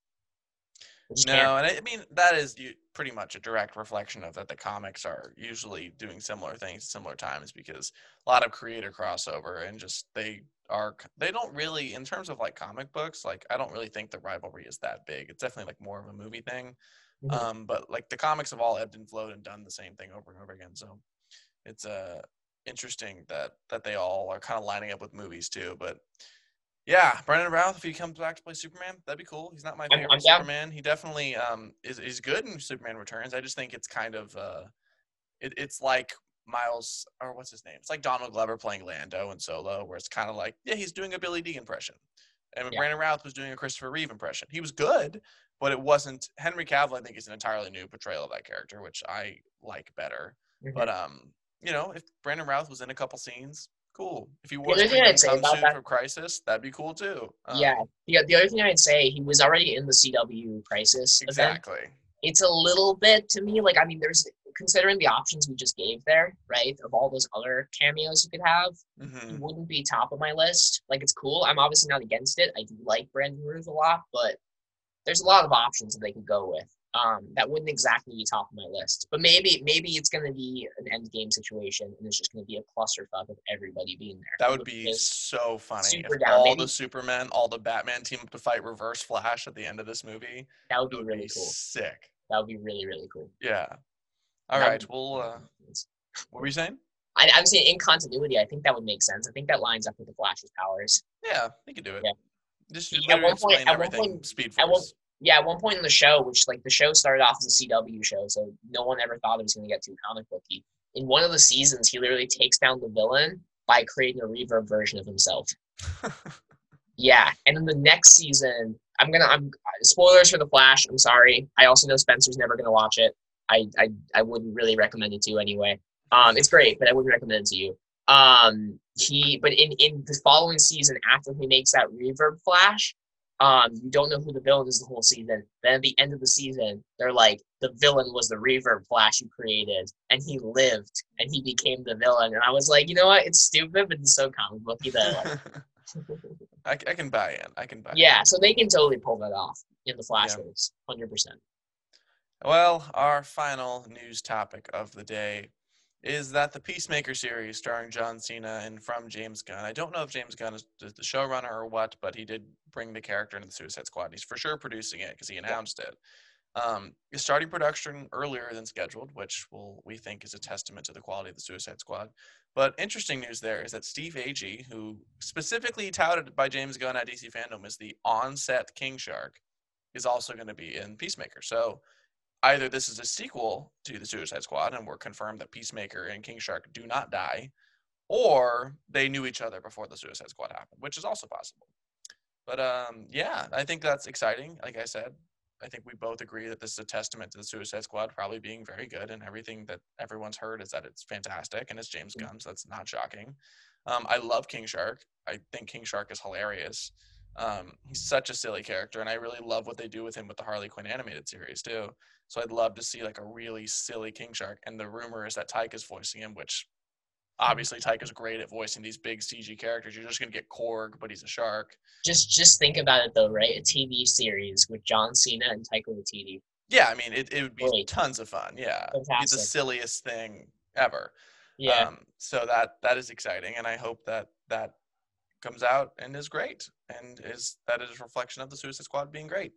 Speaker 2: Can't.
Speaker 1: No, and I I mean that is you- pretty much a direct reflection of that the comics are usually doing similar things at similar times because a lot of creator crossover and just they are c- they don't really in terms of like comic books like I don't really think the rivalry is that big. It's definitely like more of a movie thing.
Speaker 2: Mhm.
Speaker 1: Um, but like the comics have all ebbed and flowed and done the same thing over and over again. So it's uh interesting that that they all are kind of lining up with movies too. But yeah, Brandon Routh, if he comes back to play Superman, that'd be cool. He's not my
Speaker 2: I'm-
Speaker 1: favorite
Speaker 2: I'm down.
Speaker 1: Superman. He definitely um is is good in Superman Returns. I just think it's kind of uh it, it's like Miles or what's his name? It's like Donald Glover playing Lando in Solo, where it's kind of like, yeah, he's doing a Billy Dee impression. And
Speaker 2: Yeah.
Speaker 1: Brandon Routh was doing a Christopher Reeve impression. He was good, but it wasn't Henry Cavill, I think, is an entirely new portrayal of that character, which I like better.
Speaker 2: Mhm.
Speaker 1: But um, you know, if Brandon Routh was in a couple scenes, cool. If he was
Speaker 2: thing
Speaker 1: Kingdom
Speaker 2: I'd say
Speaker 1: Come
Speaker 2: about
Speaker 1: Soon
Speaker 2: that-
Speaker 1: for Crisis, that'd be cool too. Um,
Speaker 2: yeah, yeah. The other thing I'd say, he was already in the CW Crisis event.
Speaker 1: exactly.
Speaker 2: It's a little bit to me like I mean, there's considering the options we just gave there, right? Of all those other cameos you could have,
Speaker 1: hmm
Speaker 2: he wouldn't be top of my list. Like it's cool. I'm obviously not against it. I do like Brandon Routh a lot, but there's a lot of options that they could go with. Um, that wouldn't exactly be top of my list. But maybe maybe it's gonna be an end game situation and it's just gonna be a clusterfuck of everybody being there.
Speaker 1: That would be so funny.
Speaker 2: super
Speaker 1: if
Speaker 2: down,
Speaker 1: all
Speaker 2: maybe-
Speaker 1: the Superman, all the Batman team up to fight Reverse Flash at the end of this movie.
Speaker 2: that would be
Speaker 1: would
Speaker 2: really
Speaker 1: be
Speaker 2: cool.
Speaker 1: sick.
Speaker 2: That would be really, really cool.
Speaker 1: Yeah. All
Speaker 2: That would-
Speaker 1: Well, uh, what were you saying?
Speaker 2: I, I'm saying in continuity, I think that would make sense. I think that lines up with the Flash's powers.
Speaker 1: Yeah, you could do it.
Speaker 2: Yeah.
Speaker 1: Just
Speaker 2: At one point- at one point-
Speaker 1: Speed
Speaker 2: at one-
Speaker 1: Force.
Speaker 2: Yeah, at one point in the show, which like the show started off as a CW show, so no one ever thought it was going to get too comic booky. In one of the seasons, he literally takes down the villain by creating a reverb version of himself. Yeah, and in the next season, I'm gonna. I'm spoilers for the Flash. I'm sorry. I also know Spencer's never gonna watch it. I I, I wouldn't really recommend it to you anyway. Um, it's great, but I wouldn't recommend it to you. Um, he but in in the following season, after he makes that reverb flash, um, you don't know who the villain is the whole season. Then at the end of the season, they're like, the villain was the reverb flash you created, and he lived, and he became the villain. And I was like, you know what? It's stupid, but it's so comic booky that I like.
Speaker 1: I, I can buy in. I can buy. It.
Speaker 2: Yeah,
Speaker 1: in.
Speaker 2: so they can totally pull that off in the Flash
Speaker 1: Yeah.
Speaker 2: race, hundred percent.
Speaker 1: Well, our final news topic of the day is that the Peacemaker series starring John Cena and from James Gunn. I don't know if James Gunn is the showrunner or what, but he did bring the character into the Suicide Squad. He's for sure producing it because he announced it. Um, is starting production earlier than scheduled, which will we think is a testament to the quality of the Suicide Squad. But interesting news there is that Steve Agee, who specifically touted by James Gunn at DC Fandom as the on-set King Shark, is also going to be in Peacemaker. So either this is a sequel to the Suicide Squad, and we're confirmed that Peacemaker and King Shark do not die, or they knew each other before the Suicide Squad happened, which is also possible. But um, yeah, I think that's exciting. Like I said, I think we both agree that this is a testament to the Suicide Squad probably being very good, and everything that everyone's heard is that it's fantastic, and it's James
Speaker 2: Mhm.
Speaker 1: Gunn, so that's not shocking. Um, I love King Shark. I think King Shark is hilarious. Um, he's such a silly character, and I really love what they do with him with the Harley Quinn animated series too. So I'd love to see like a really silly King Shark. And the rumor is that Taika is voicing him, which obviously Taika is great at voicing these big CG characters. You're just gonna get Korg, but he's a shark.
Speaker 2: Just just think about it though, right? A TV series with John Cena and Taika Waititi.
Speaker 1: Yeah, I mean it, it would be tons of fun. Yeah. It'd be the silliest thing ever.
Speaker 2: Yeah.
Speaker 1: Um, so that that is exciting, and I hope that that comes out and is great, and is that is a reflection of the Suicide Squad being great.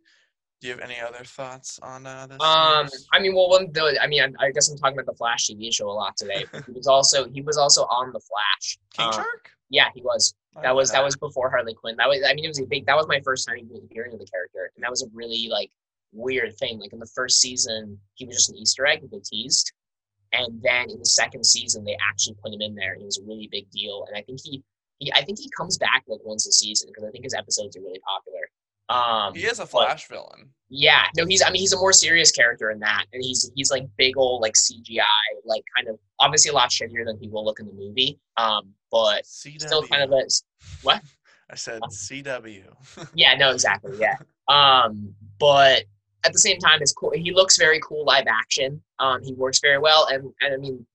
Speaker 1: Do you have any other thoughts on uh, this?
Speaker 2: Um,
Speaker 1: news?
Speaker 2: I mean, well, one the I mean, I, I guess I'm talking about the Flash TV show a lot today. He was also he was also on the Flash.
Speaker 1: King
Speaker 2: Um,
Speaker 1: Shark.
Speaker 2: Yeah, he was. That was
Speaker 1: know
Speaker 2: that was before Harley Quinn. That was I mean, it was a big. That was my first time even hearing of the character, and that was a really like weird thing. Like in the first season, he was just an Easter egg that they teased, and then in the second season, they actually put him in there, and it was a really big deal. And I think he. I think he comes back like once a season because I think his episodes are really popular. Um,
Speaker 1: He is a Flash villain.
Speaker 2: yeah, no, he's. I mean, he's a more serious character in that, and he's he's like big old like CGI, like kind of obviously a lot shittier than he will look in the movie. Um, but
Speaker 1: CW.
Speaker 2: still kind of a what?
Speaker 1: I said CW.
Speaker 2: Yeah, no, exactly, yeah. Um, but at the same time, it's cool. He looks very cool live action. Um, he works very well, and and I mean,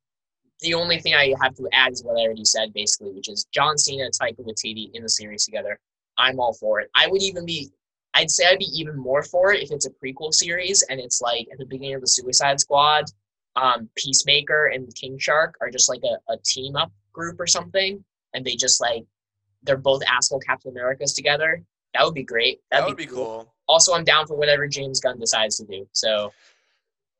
Speaker 2: the only thing I have to add is what I already said, basically, which is John Cena and Taika Waititi in the series together. I'm all for it. I would even be, I'd say I'd be even more for it if it's a prequel series and it's like at the beginning of the Suicide Squad, um, Peacemaker and King Shark are just like a, a team up group or something, and they just like they're both asshole Captain Americas together. That would be great.
Speaker 1: that
Speaker 2: That'd
Speaker 1: would be cool.
Speaker 2: Also, I'm down for whatever James Gunn decides to do. So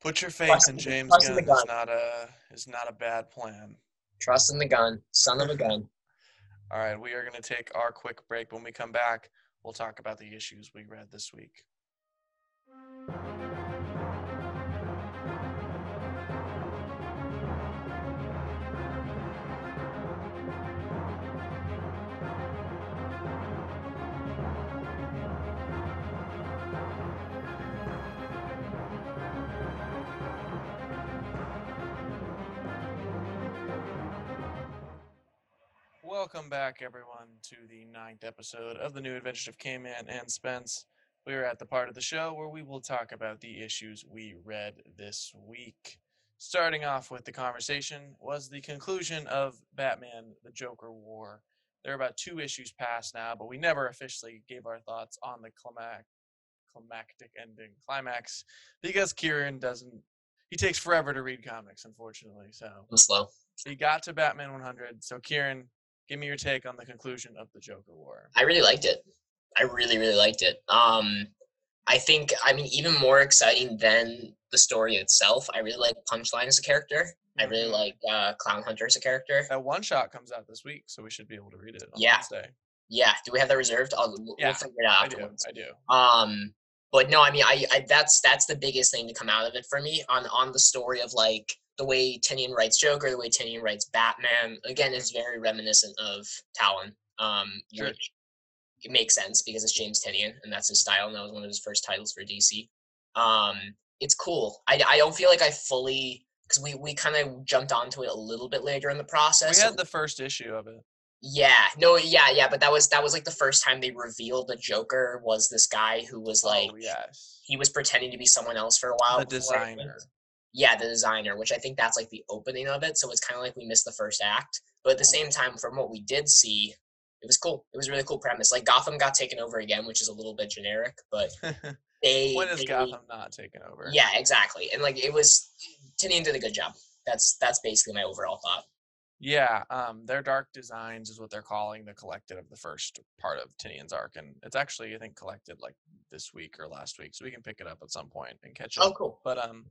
Speaker 1: Put your faith in James Gunn.
Speaker 2: gun.
Speaker 1: not a is not a bad plan.
Speaker 2: trust in the gun, son of a gun.
Speaker 1: All right, we are going to take our quick break. When we come back, we'll talk about the issues we read this week. Welcome back, everyone, to the ninth episode of the new Adventures of K-Man and Spence. We are at the part of the show where we will talk about the issues we read this week. Starting off with the conversation was the conclusion of Batman: The Joker War. There are about two issues past now, but we never officially gave our thoughts on the climax, climactic ending climax because Kieran doesn't. He takes forever to read comics, unfortunately. So
Speaker 2: I'm slow.
Speaker 1: he got to Batman 100. So Kieran, give me your take on the conclusion of the Joker War.
Speaker 2: I really liked it. I really, really liked it. Um, I think, I mean, even more exciting than the story itself, I really like Punchline as a character. I really
Speaker 1: Mhm.
Speaker 2: like uh, Clown Hunter as a character.
Speaker 1: That one shot comes out this week, so we should be able to read it on
Speaker 2: Yeah.
Speaker 1: Wednesday.
Speaker 2: Yeah, do we have that reserved? I'll, we'll
Speaker 1: Yeah,
Speaker 2: figure it out
Speaker 1: I do. I do.
Speaker 2: Um, but no, I mean, I, I that's that's the biggest thing to come out of it for me on on the story of like the way Tynion writes Joker, the way Tynion writes Batman. Again, is very reminiscent of Talon. Um,
Speaker 1: Sure.
Speaker 2: it makes sense because it's James Tynion and that's his style, and that was one of his first titles for DC. Um, it's cool. I I don't feel like I fully because we we kind of jumped onto it a little bit later in the process.
Speaker 1: We had the first issue of it.
Speaker 2: yeah, no, yeah, yeah, but that was that was like the first time they revealed the Joker was this guy who was like
Speaker 1: oh, yes.
Speaker 2: he was pretending to be someone else for a while.
Speaker 1: The designer.
Speaker 2: Yeah, the designer, which I think that's like the opening of it. So it's kind of like we missed the first act, but at the same time, from what we did see, it was cool. It was a really cool premise. Like Gotham got taken over again, which is a little bit generic, but they
Speaker 1: when is
Speaker 2: they-
Speaker 1: Gotham not taken over?
Speaker 2: Yeah, exactly. And like it was, Tynion did a good job. That's that's basically my overall thought.
Speaker 1: Yeah, um, their dark designs is what they're calling the collected of the first part of Tynion's arc, and it's actually I think collected like this week or last week, so we can pick it up at some point and catch up.
Speaker 2: Oh, cool.
Speaker 1: But um,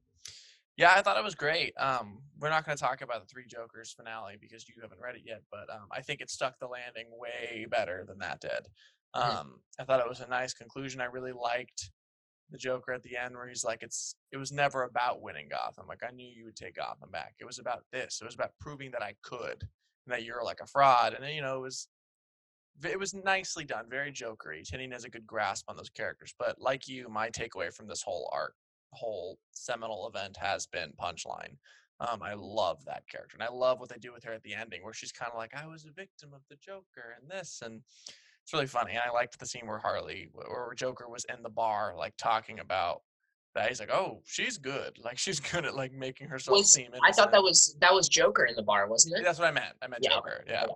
Speaker 1: yeah, I thought it was great. Um, we're not going to talk about the Three Jokers finale because you haven't read it yet, but um, I think it stuck the landing way better than that did.
Speaker 2: Mhm.
Speaker 1: Um, I thought it was a nice conclusion. I really liked the Joker at the end where he's like, "It's it was never about winning Gotham. Like I knew you would take Gotham back. It was about this. It was about proving that I could, and that you're like a fraud." And then you know it was it was nicely done, very jokery. Tynion has a good grasp on those characters. But like you, my takeaway from this whole arc, whole seminal event has been Punchline. Um, I love that character, and I love what they do with her at the ending, where she's kind of like, "I was a victim of the Joker and this," and it's really funny. And I liked the scene where Harley, where Joker was in the bar, like talking about that. He's like, "Oh, she's good. Like she's good at like making herself
Speaker 2: Was-
Speaker 1: seem." Innocent.
Speaker 2: I thought that was that was Joker in the bar, wasn't it?
Speaker 1: That's what I meant. I meant
Speaker 2: Yeah,
Speaker 1: Joker. Yeah.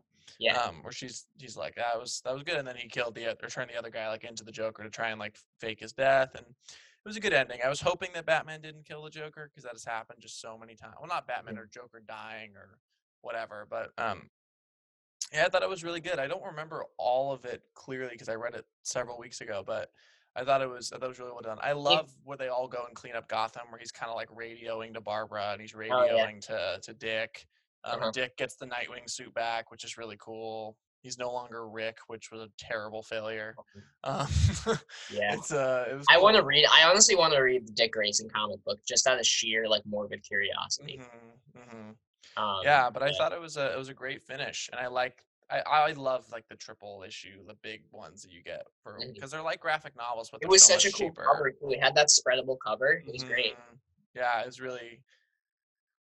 Speaker 2: Yeah.
Speaker 1: Um, where she's he's like that was that was good, and then he killed the or turned the other guy like into the Joker to try and like fake his death, and it was a good ending. I was hoping that Batman didn't kill the Joker because that has happened just so many times. Well, not Batman or Joker dying or whatever, but um, yeah, I thought it was really good. I don't remember all of it clearly because I read it several weeks ago, but I thought it was I thought it was really well done. I love where they all go and clean up Gotham, where he's kind of like radioing to Barbara and he's
Speaker 2: Oh, yeah.
Speaker 1: radioing to to Dick. Um,
Speaker 2: Uh-huh.
Speaker 1: Dick gets the Nightwing suit back, which is really cool. He's no longer Ric, which was a terrible failure. Um,
Speaker 2: Yeah.
Speaker 1: it's uh, it was.
Speaker 2: I want to read. I honestly want to read the Dick Grayson comic book just out of sheer like morbid curiosity.
Speaker 1: Mhm, mhm.
Speaker 2: Um,
Speaker 1: yeah, but I thought it was a it was a great finish, and I like I I love like the triple issue, the big ones that you get for because they're like graphic novels, but
Speaker 2: it was
Speaker 1: so
Speaker 2: such a
Speaker 1: much
Speaker 2: cool
Speaker 1: cheaper.
Speaker 2: cover too. It had that spreadable cover. It was great.
Speaker 1: Mhm. Yeah, it was really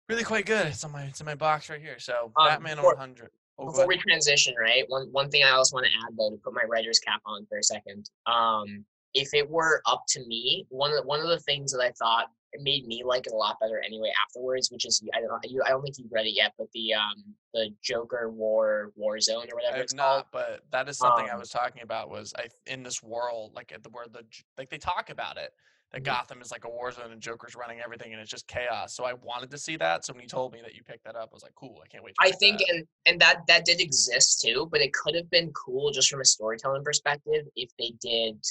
Speaker 1: really quite good. It's on my it's in my box right here. So
Speaker 2: Um,
Speaker 1: Batman
Speaker 2: before-
Speaker 1: 100. Oh,
Speaker 2: Before we transition, right? One one thing I also want to add though to put my writer's cap on for a second. Um, if it were up to me, one of the, one of the things that I thought it made me like it a lot better anyway afterwards, which is I don't know, you I don't think you've read it yet, but the um the Joker War War Zone or whatever
Speaker 1: I
Speaker 2: it's
Speaker 1: have
Speaker 2: called.
Speaker 1: not, but that is something I
Speaker 2: Um,
Speaker 1: was talking about. Was I in this world like at the where the like they talk about it that
Speaker 2: Mhm.
Speaker 1: Gotham is like a war zone and Joker's running everything and it's just chaos. So I wanted to see that. So when you told me that you picked that up, I was like, cool. I can't wait. To
Speaker 2: I think
Speaker 1: that.
Speaker 2: and and that that did exist too, but it could have been cool just from a storytelling perspective if they did.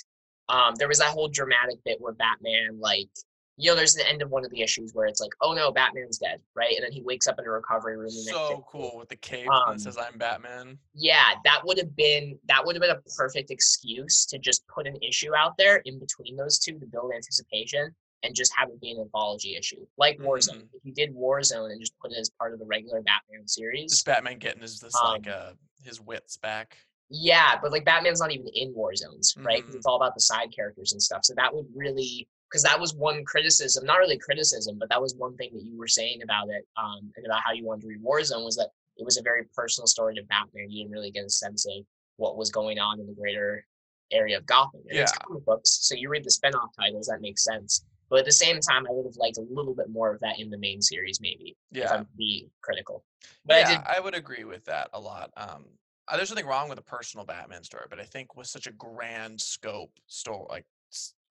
Speaker 2: Um, there was that whole dramatic bit where Batman, like, you know, there's the end of one of the issues where it's like, oh no, Batman's dead, right? And then he wakes up in a recovery room.
Speaker 1: so cool with the cape
Speaker 2: Um,
Speaker 1: that says I'm Batman.
Speaker 2: Yeah, that would have been that would have been a perfect excuse to just put an issue out there in between those two to build anticipation and just have it be an anthology issue, like Warzone.
Speaker 1: Mhm.
Speaker 2: If you did Warzone and just put it as part of the regular Batman series,
Speaker 1: Just Batman getting his this
Speaker 2: um,
Speaker 1: like uh his wits back.
Speaker 2: Yeah, but like Batman's not even in war zones, right?
Speaker 1: Mhm.
Speaker 2: it's all about the side characters and stuff. So that would really, because that was one criticism, not really criticism, but that was one thing that you were saying about it, um, and about how you wanted to read Warzone was that it was a very personal story to Batman. You didn't really get a sense of what was going on in the greater area of Gotham. And it's
Speaker 1: Yeah.
Speaker 2: comic books, so you read the spin-off titles, that makes sense. But at the same time, I would have liked a little bit more of that in the main series, maybe, if
Speaker 1: Yeah.
Speaker 2: I'm to be critical. But I
Speaker 1: yeah,
Speaker 2: did
Speaker 1: I, would agree with that a lot. Um, there's nothing wrong with a personal Batman story, but I think with such a grand scope story, like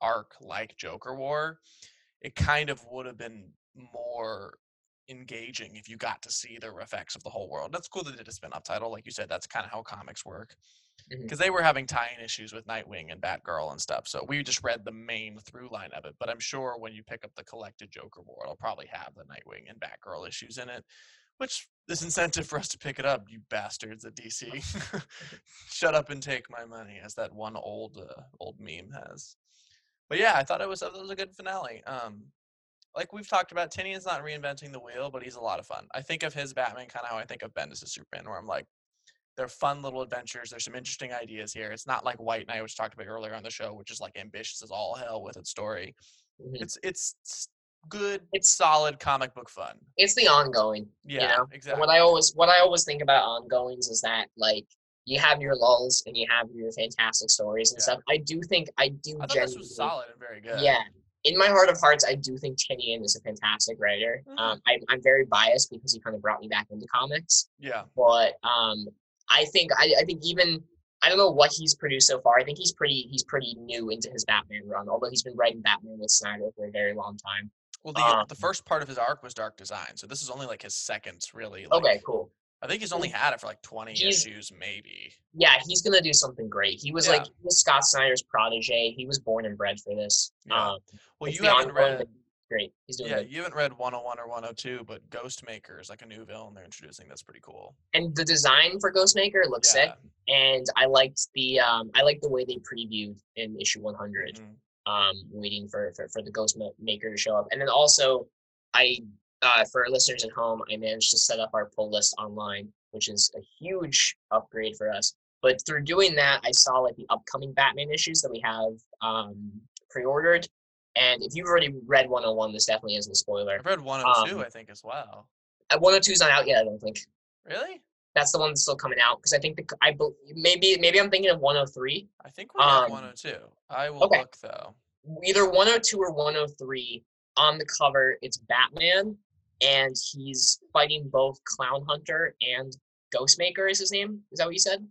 Speaker 1: arc like Joker War, it kind of would have been more engaging if you got to see the effects of the whole world. That's cool that they did a spin-off title, like you said. That's kind of how comics work, because they were having tie-in issues with Nightwing and Batgirl and stuff. So we just read the main through line of it. But I'm sure when you pick up the collected Joker War, it'll probably have the Nightwing and Batgirl issues in it which this incentive for us to pick it up, you bastards at DC. Shut up and take my money, as that one old uh, old meme has. But yeah, I thought it was it was a good finale. Um, like we've talked about, Tynion's not reinventing the wheel, but he's a lot of fun. I think of his Batman kind of how I think of Bendis' Superman, where I'm like, they're fun little adventures. There's some interesting ideas here. It's not like White Knight, which talked about earlier on the show, which is like ambitious as all hell with its story.
Speaker 2: Mhm.
Speaker 1: It's it's good,
Speaker 2: It's-
Speaker 1: solid comic book fun.
Speaker 2: It's the ongoing.
Speaker 1: Yeah,
Speaker 2: you know?
Speaker 1: Exactly.
Speaker 2: what I always what I always think about ongoings is that like you have your lulls and you have your fantastic stories and
Speaker 1: Yeah.
Speaker 2: stuff. I do think I do
Speaker 1: I thought this was solid and very good.
Speaker 2: yeah. In my heart of hearts, I do think Tynion is a fantastic writer.
Speaker 1: Mhm.
Speaker 2: Um, I'm, I'm very biased because he kind of brought me back into comics.
Speaker 1: Yeah.
Speaker 2: But um, I think I, I think even I don't know what he's produced so far. I think he's pretty he's pretty new into his Batman run, although he's been writing Batman with Snyder for a very long time.
Speaker 1: Well, the
Speaker 2: Um,
Speaker 1: the first part of his arc was Dark Design, so this is only like his second, really. Like,
Speaker 2: Okay, cool.
Speaker 1: I think he's only had it for like twenty
Speaker 2: He's-
Speaker 1: issues, maybe.
Speaker 2: yeah, he's gonna do something great. He was
Speaker 1: Yeah.
Speaker 2: like he was Scott Snyder's protege. He was born and bred for this.
Speaker 1: Yeah.
Speaker 2: Um,
Speaker 1: Well, you haven't read.
Speaker 2: Great, he's doing
Speaker 1: Yeah,
Speaker 2: good.
Speaker 1: you haven't read 101 or 102, but Ghostmaker is like a new villain they're introducing. That's pretty cool.
Speaker 2: And the design for Ghostmaker looks sick. And I liked the um, I liked the way they previewed in issue 100.
Speaker 1: mhm.
Speaker 2: Um, waiting for, for for the Ghostmaker to show up, and then also I uh, for listeners at home, I managed to set up our pull list online, which is a huge upgrade for us. But through doing that, I saw like the upcoming Batman issues that we have um, pre-ordered. And if you've already read 101, this definitely isn't a spoiler.
Speaker 1: I've read 102,
Speaker 2: Um,
Speaker 1: I think, as well.
Speaker 2: Uh, 102 is not out yet, I don't think.
Speaker 1: Really?
Speaker 2: That's the one that's still coming out because I think the I maybe maybe I'm thinking of 103.
Speaker 1: I think we got
Speaker 2: Um,
Speaker 1: 102. I will
Speaker 2: okay.
Speaker 1: look though.
Speaker 2: Either 102 or 103. On the cover, it's Batman, and he's fighting both Clown Hunter and Ghostmaker. Is his name? Is that what you said?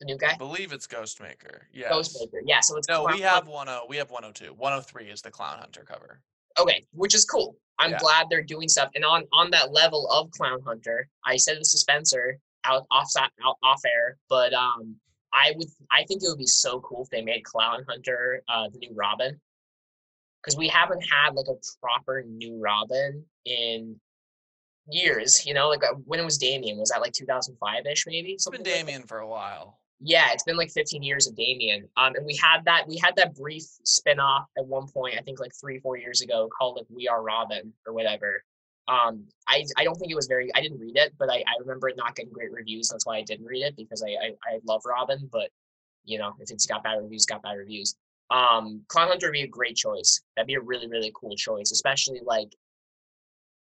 Speaker 2: The new
Speaker 1: I
Speaker 2: guy.
Speaker 1: believe it's Ghostmaker. Yeah.
Speaker 2: Ghostmaker. Yeah. So it's
Speaker 1: No,
Speaker 2: Clown
Speaker 1: we have
Speaker 2: Hunter-
Speaker 1: 10. We have 102. 103 is the Clown Hunter cover.
Speaker 2: Okay, which is cool. I'm
Speaker 1: Yeah.
Speaker 2: glad they're doing stuff. And on on that level of Clown Hunter, I said this to Spencer out off out, off air, but um, I would I think it would be so cool if they made Clown Hunter uh, the new Robin, because we haven't had like a proper new Robin in years. You know, like uh, when it was Damian, was that like 2005 ish maybe?
Speaker 1: It's been
Speaker 2: Something like?
Speaker 1: Damian for a while.
Speaker 2: Yeah, it's been like 15 years of Damian. Um, and we had that we had that brief spin-off at one point, I think like three, four years ago, called like We Are Robin or whatever. Um, I I don't think it was very I didn't read it, but I, I remember it not getting great reviews. That's why I didn't read it because I, I, I love Robin, but you know, if it's got bad reviews, got bad reviews. Um, Clown Hunter would be a great choice. That'd be a really, really cool choice, especially like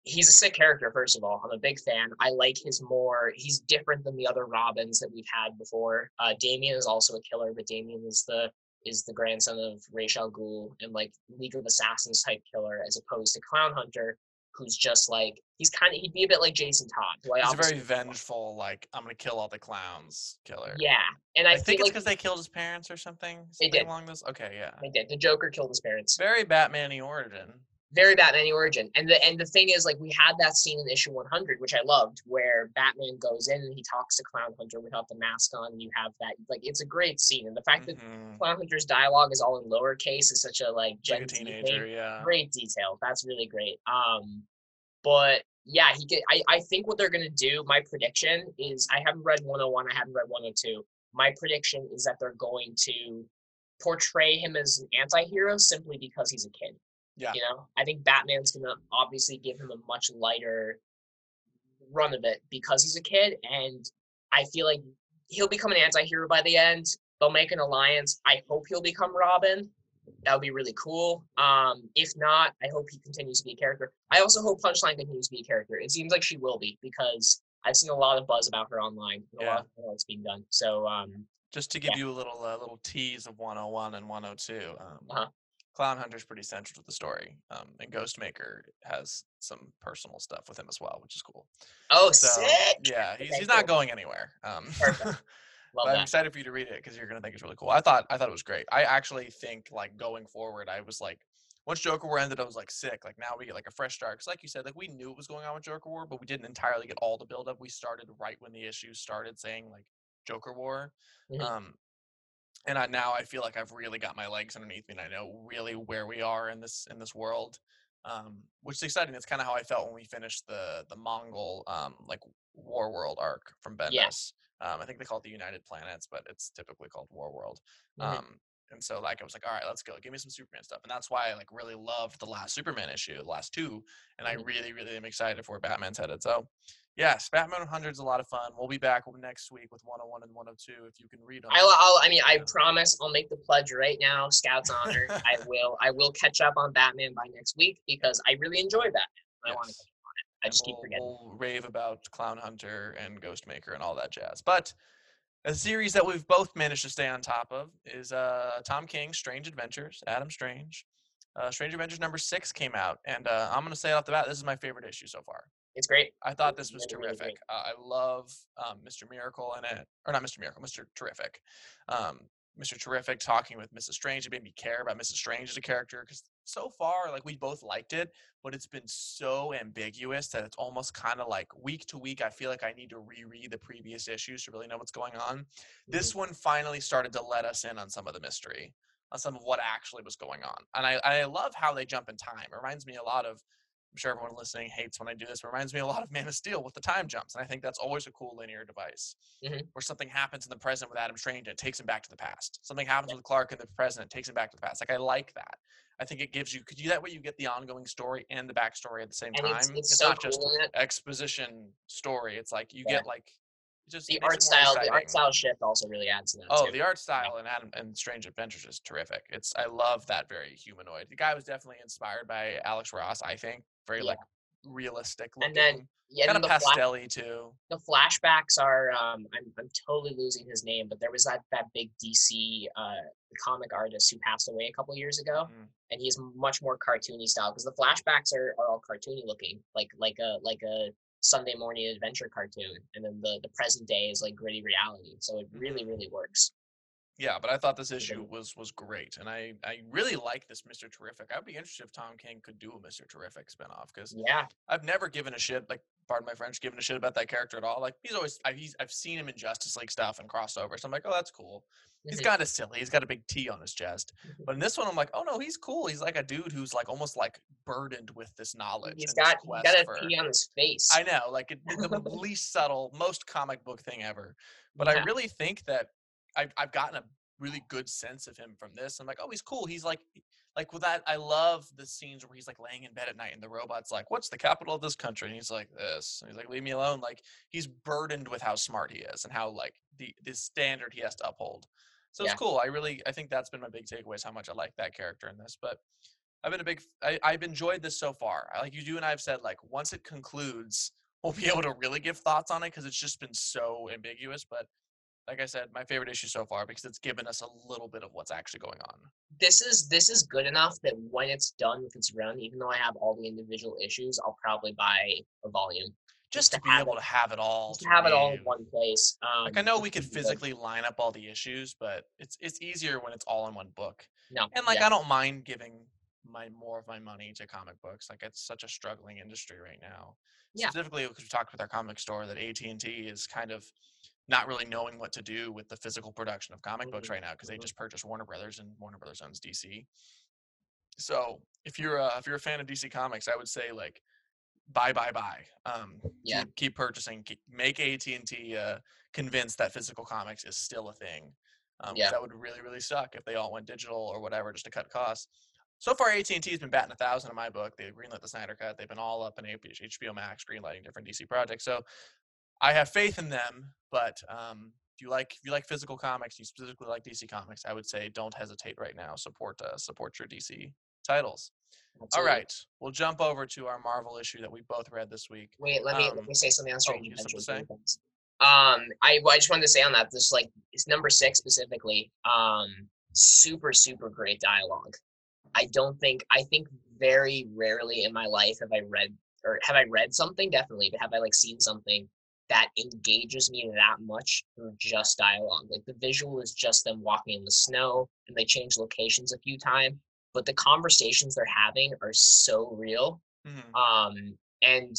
Speaker 2: he's a sick character first of all i'm a big fan i like his more he's different than the other robins that we've had before uh damian is also a killer but damian is the is the grandson of Ra's al Ghul and like League of Assassins type killer as opposed to Clown Hunter who's just like he's kind of he'd be a bit like Jason Todd who I
Speaker 1: He's a very vengeful, like I'm gonna kill all the clowns killer.
Speaker 2: yeah and
Speaker 1: I,
Speaker 2: I,
Speaker 1: think it's
Speaker 2: like
Speaker 1: because they killed his parents or something.
Speaker 2: They did.
Speaker 1: along this. Okay, yeah.
Speaker 2: they did the Joker killed his parents
Speaker 1: Very Batman-y origin.
Speaker 2: Very Batman origin. And the and the thing is, like, we had that scene in issue 100, which I loved, where Batman goes in and he talks to Clown Hunter without the mask on, and you have that. Like, it's a great scene, and the fact that
Speaker 1: Mhm.
Speaker 2: Clown Hunter's dialogue is all in lowercase is such a like
Speaker 1: Like a teenager,
Speaker 2: thing.
Speaker 1: yeah.
Speaker 2: Great detail. That's really great. Um, but yeah, he could. I I think what they're gonna do. My prediction is, I haven't read 101. I haven't read 102. My prediction is that they're going to portray him as an anti-hero simply because he's a kid.
Speaker 1: Yeah.
Speaker 2: You know, I think Batman's gonna obviously give him a much lighter run of it because he's a kid, and I feel like he'll become an anti-hero by the end. They'll make an alliance. I hope he'll become Robin. That would be really cool. Um, if not, I hope he continues to be a character. I also hope Punchline continues to be a character. It seems like she will be because I've seen a lot of buzz about her online. and A lot of what's being done. So um,
Speaker 1: Just to give
Speaker 2: Yeah.
Speaker 1: you a little uh, little tease of 101 and 102. Um,
Speaker 2: Uh-huh.
Speaker 1: Clown Hunter's pretty central to the story, um, and Ghostmaker has some personal stuff with him as well, which is cool.
Speaker 2: oh,
Speaker 1: So
Speaker 2: sick!
Speaker 1: yeah, he's, he's not going anywhere. Um, but I'm excited for you to read it because you're gonna think it's really cool. I thought I thought it was great. I actually think like going forward, I was like, once Joker War ended, I was like sick. Like now we get like a fresh start. Because like you said, like we knew what was going on with Joker War, but we didn't entirely get all the build up. We started right when the issues started saying like Joker War.
Speaker 2: Mhm.
Speaker 1: Um, and I, now I feel like I've really got my legs underneath me, and I know really where we are in this in this world, um, which is exciting. It's kind of how I felt when we finished the the Mongul um, like War World arc from Bendis.
Speaker 2: Yeah.
Speaker 1: Um, I think they call it the United Planets, but it's typically called War World.
Speaker 2: Mhm.
Speaker 1: Um, and so like I was like, all right, let's go. Give me some Superman stuff. And that's why I like really loved the last Superman issue, the last two. And I
Speaker 2: Mhm.
Speaker 1: really, really am excited for where Batman's headed. So yes, Batman 100 is a lot of fun. We'll be back next week with 101 and 102 if you can read them.
Speaker 2: I'll, I'll, I mean, I promise I'll make the pledge right now. Scouts honor. I will. I will catch up on Batman by next week because I really enjoy Batman. I want to catch up on it. I
Speaker 1: and
Speaker 2: just keep
Speaker 1: we'll,
Speaker 2: forgetting.
Speaker 1: We'll rave about Clown Hunter and Ghostmaker and all that jazz. But a series that we've both managed to stay on top of is uh, Tom King's Strange Adventures, Adam Strange. Uh, Strange Adventures number six came out, and uh, I'm going to say it off the bat, this is my favorite issue so far.
Speaker 2: It's great.
Speaker 1: I thought this was
Speaker 2: Really, really
Speaker 1: terrific. Uh, I love um, Mr. Miracle in it, or not Mr. Miracle, Mr. Terrific. Um, Mr. Terrific talking with Mrs. Strange. It made me care about Mrs. Strange as a character because so far, like we both liked it, but it's been so ambiguous that it's almost kind of like week to week. I feel like I need to reread the previous issues to really know what's going on. This one finally started to let us in on some of the mystery, on some of what actually was going on, and I I love how they jump in time. It reminds me a lot of I'm sure everyone listening hates when I do this. It reminds me a lot of Man of Steel with the time jumps, and I think that's always a cool linear device
Speaker 2: Mhm.
Speaker 1: where something happens in the present with Adam Strange and it takes him back to the past. Something happens with Clark in the present, it takes him back to the past. Like I like that. I think it gives you could you that way you get the ongoing story and the backstory at the same
Speaker 2: And
Speaker 1: time.
Speaker 2: it's, it's so
Speaker 1: not
Speaker 2: cool
Speaker 1: just exposition story. It's like you
Speaker 2: Yeah.
Speaker 1: get like just
Speaker 2: the art style, the art style shift also really adds to that.
Speaker 1: Oh,
Speaker 2: too.
Speaker 1: the art style in Adam and Strange Adventures is terrific. It's I love that very humanoid. The guy was definitely inspired by Alex Ross. I think very
Speaker 2: Yeah.
Speaker 1: like realistic looking,
Speaker 2: And then yeah,
Speaker 1: kind of
Speaker 2: the flash,
Speaker 1: pastelly too.
Speaker 2: the flashbacks are um I'm I'm totally losing his name, but there was that that big DC uh comic artist who passed away a couple years ago,
Speaker 1: Mhm.
Speaker 2: and he's much more cartoony style because the flashbacks are, are all cartoony looking, like like a like a Sunday morning adventure cartoon, and then the the present day is like gritty reality. So it mm-hmm. really really works.
Speaker 1: Yeah, but I thought this issue was was great, and I I really like this Mister Terrific. I'd be interested if Tom King could do a Mister Terrific spinoff because
Speaker 2: Yeah,
Speaker 1: I've never given a shit like pardon my French, giving a shit about that character at all. Like he's always I, he's I've seen him in Justice League stuff and crossovers. So I'm like, oh, that's cool. He's
Speaker 2: Mhm.
Speaker 1: kind of silly. He's got a big T on his chest.
Speaker 2: Mhm.
Speaker 1: But in this one, I'm like, oh no, he's cool. He's like a dude who's like almost like burdened with this knowledge.
Speaker 2: he's got he's got a
Speaker 1: for-
Speaker 2: P on his face.
Speaker 1: I know, like it, the least subtle, most comic book thing ever. But I really think that I've I've gotten a really good sense of him from this. I'm like, oh, he's cool. He's like, like with that. I love the scenes where he's like laying in bed at night and the robot's like, "What's the capital of this country?" And he's like, "This." And he's like, "Leave me alone." Like he's burdened with how smart he is and how like the the standard he has to uphold. So
Speaker 2: Yeah.
Speaker 1: it's cool. I really I think that's been my big takeaway is how much I like that character in this. But I've been a big I, I've enjoyed this so far. I- Like you do and I've said, like once it concludes, we'll be able to really give thoughts on it because it's just been so ambiguous. But like I said, my favorite issue so far because it's given us a little bit of what's actually going on.
Speaker 2: this is this is good enough that when it's done with its run, even though I have all the individual issues, I'll probably buy a volume
Speaker 1: Just
Speaker 2: to
Speaker 1: to be able
Speaker 2: it-
Speaker 1: to have it all.
Speaker 2: just to have it all in one place. Um,
Speaker 1: Like I know we could physically line up all the issues, but it's it's easier when it's all in one book.
Speaker 2: no,
Speaker 1: And like
Speaker 2: yeah,
Speaker 1: I don't mind giving my more of my money to comic books. Like it's such a struggling industry right now.
Speaker 2: Yeah.
Speaker 1: Specifically, because we talked with our comic store that AT and T is kind of not really knowing what to do with the physical production of comic books
Speaker 2: Mhm,
Speaker 1: right now because they
Speaker 2: mhm.
Speaker 1: just purchased Warner Brothers and Warner Brothers owns DC. So if you're a, if you're a fan of DC Comics, I would say like buy buy buy. Um,
Speaker 2: Yeah.
Speaker 1: keep, keep purchasing. Keep, make AT and T uh, convinced that physical comics is still a thing. Um,
Speaker 2: Yeah.
Speaker 1: That would really really suck if they all went digital or whatever just to cut costs. So far, AT and T has been batting a thousand in my book. They've greenlit the Snyder Cut. They've been all up in HBO Max, greenlighting different DC projects. So I have faith in them. But um, if you like if you like physical comics, you specifically like DC Comics, I would say don't hesitate right now. Support uh, support your DC titles. All
Speaker 2: absolutely.
Speaker 1: right, we'll jump over to our Marvel issue that we both read this week.
Speaker 2: Wait, let me
Speaker 1: Um,
Speaker 2: let me say something on Strange
Speaker 1: you have something
Speaker 2: Adventures.
Speaker 1: to
Speaker 2: really. Um, I well, I just wanted to say on that, this like it's number six specifically. Um, super super great dialogue. I don't think I think very rarely in my life have I read or have I read something definitely, but have I like seen something that engages me that much through just dialogue. Like the visual is just them walking in the snow and they change locations a few times, but the conversations they're having are so real
Speaker 1: Mhm.
Speaker 2: um and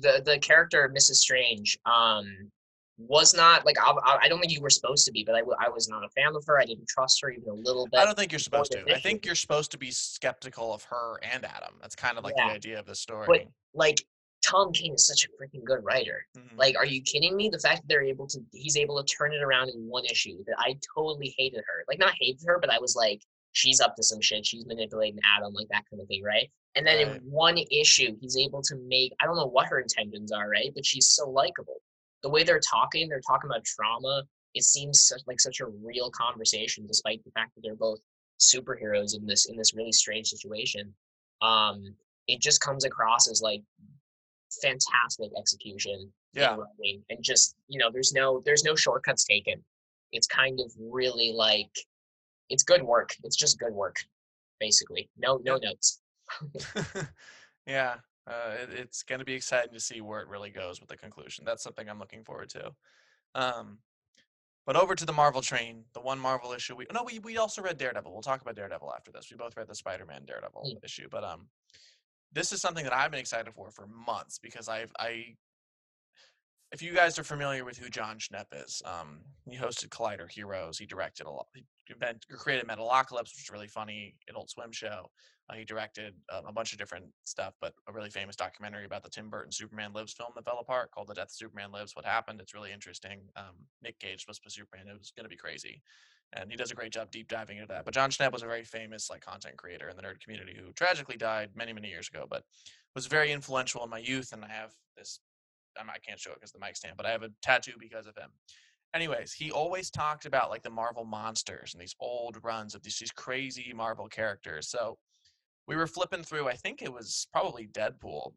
Speaker 2: the the character of mrs strange um was not like I, I I don't think you were supposed to be but I was not a fan of her i didn't trust her even a little bit
Speaker 1: I don't think you're supposed to. I think you're supposed to be skeptical of her and Adam. That's kind of like
Speaker 2: Yeah.
Speaker 1: the idea of the story.
Speaker 2: like tom king is such a freaking good writer.
Speaker 1: Mhm.
Speaker 2: like are you kidding me? The fact that they're able to he's able to turn it around in one issue that i totally hated her. Like not hated her but i was like she's up to some shit. She's manipulating adam like that kind of thing right? And then
Speaker 1: Right.
Speaker 2: in one issue he's able to make i don't know what her intentions are right? But she's so likable. The way they're talking they're talking about trauma it seems such, like such a real conversation despite the fact that they're both superheroes in this in this really strange situation. Um it just comes across as like fantastic execution
Speaker 1: yeah,
Speaker 2: writing and just you know there's no there's no shortcuts taken it's kind of really like it's good work it's just good work basically no no notes
Speaker 1: yeah. Uh, it, it's going to be exciting to see where it really goes with the conclusion. That's something I'm looking forward to. Um, but over to the Marvel train, the one Marvel issue we no we we also read Daredevil. We'll talk about Daredevil after this. We both read the Spider-Man Daredevil
Speaker 2: Mm.
Speaker 1: issue, but um, this is something that I've been excited for for months because I've I. If you guys are familiar with who Jon Schnepp is, um, he hosted Collider Heroes. He directed a lot. He created Metalocalypse, which is really funny an Adult Swim show. Uh, he directed uh, a bunch of different stuff, but a really famous documentary about the Tim Burton Superman Lives film that fell apart called The Death of Superman Lives What Happened. It's really interesting. Um, Nick Cage was supposed to be Superman. It was going to be crazy. And he does a great job deep diving into that. But Jon Schnepp was a very famous like content creator in the nerd community who tragically died many, many years ago, but was very influential in my youth. And I have this I can't show it because the mic stand, but I have a tattoo because of him. Anyways, he always talked about like the Marvel monsters and these old runs of these, these crazy Marvel characters. So we were flipping through, I think it was probably Deadpool,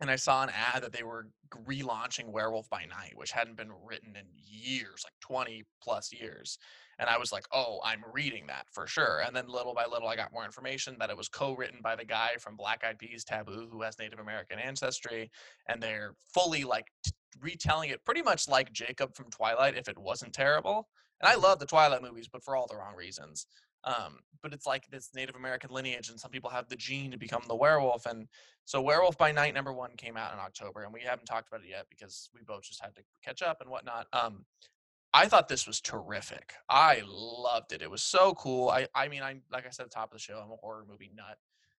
Speaker 1: and I saw an ad that they were relaunching Werewolf by Night, which hadn't been written in years, like 20 plus years. And I was like, oh, I'm reading that for sure. And then little by little, I got more information that it was co written by the guy from Black Eyed Peas Taboo, who has Native American ancestry. And they're fully like t- retelling it pretty much like Jacob from Twilight if it wasn't terrible. And I love the Twilight movies, but for all the wrong reasons. Um, but it's like this Native American lineage, and some people have the gene to become the werewolf. And so, Werewolf by Night number one came out in October, and we haven't talked about it yet because we both just had to catch up and whatnot. Um, I thought this was terrific. I loved it. It was so cool. I, I mean, I like I said at the top of the show, I'm a horror movie nut.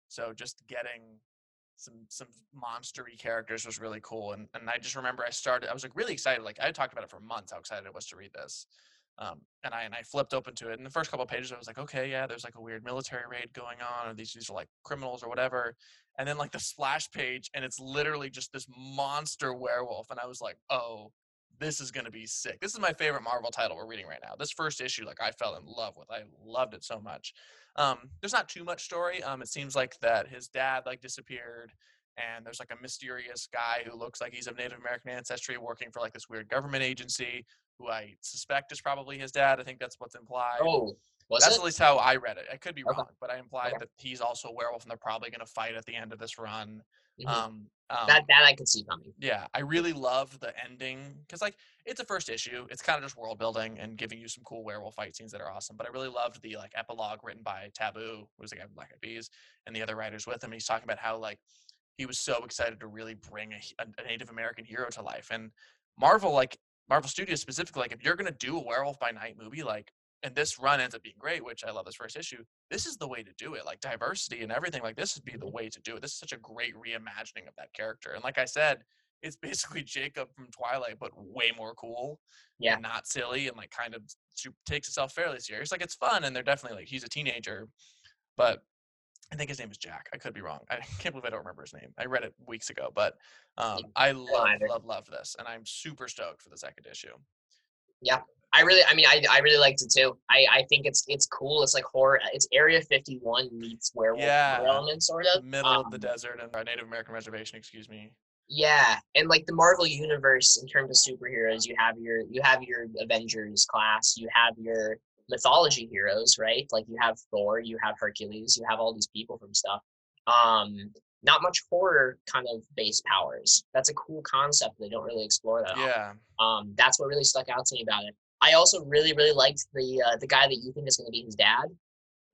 Speaker 1: So just getting some some monstery characters was really cool. And and I just remember I started. I was like really excited. Like I talked about it for months. How excited I was to read this. Um, and I and I flipped open to it. And the first couple pages, I was like, okay, yeah, there's like a weird military raid going on, or these these are like criminals or whatever. And then like the splash page, and it's literally just this monster werewolf. And I was like, oh, this is gonna be sick. This is my favorite Marvel title we're reading right now. This first issue, like I fell in love with. I loved it so much. Um, there's not too much story. Um, it seems like that his dad like disappeared, and there's like a mysterious guy who looks like he's of Native American ancestry working for like this weird government agency who I suspect is probably his dad. I think that's what's implied.
Speaker 2: Oh, was
Speaker 1: that's
Speaker 2: it?
Speaker 1: at least how I read it. I could be
Speaker 2: Okay.
Speaker 1: wrong, but I implied
Speaker 2: Okay.
Speaker 1: that he's also a werewolf, and they're probably going to fight at the end of this run.
Speaker 2: Mhm.
Speaker 1: Um, um,
Speaker 2: that that I could see coming.
Speaker 1: yeah, I really love the ending because like it's a first issue. It's kind of just world building and giving you some cool werewolf fight scenes that are awesome. But I really loved the like epilogue written by Taboo, who's the guy from Black Eyed Peas, and the other writers with him. He's talking about how like he was so excited to really bring a Native American hero to life. And Marvel, like Marvel Studios specifically, like if you're gonna do a Werewolf by Night movie, like and this run ends up being great, which I love this first issue. This is the way to do it. Like diversity and everything, like this would be the way to do it. This is such a great reimagining of that character. And like I said, it's basically Jacob from Twilight, but way more cool.
Speaker 2: Yeah.
Speaker 1: And not silly and like kind of takes itself fairly serious. Like it's fun and they're definitely like he's a teenager, but I think his name is Jack. I could be wrong. I can't believe I don't remember his name. I read it weeks ago, but um, I love, love, love this, and I'm super stoked for the second issue.
Speaker 2: I really, I mean, I, I really liked it too. I, I think it's it's cool. It's like horror. It's Area 51 meets werewolf
Speaker 1: Yeah.
Speaker 2: element, sort of.
Speaker 1: middle of the
Speaker 2: Um,
Speaker 1: desert and our Native American reservation. Excuse me.
Speaker 2: Yeah, and like the Marvel universe in terms of superheroes, you have your you have your Avengers class, you have your mythology heroes, right? Like you have Thor, you have Hercules, you have all these people from stuff. Um, not much horror kind of base powers. That's a cool concept. They don't really explore that.
Speaker 1: Yeah.
Speaker 2: Um, that's what really stuck out to me about it. I also really, really liked the uh, the guy that you think is going to be his dad.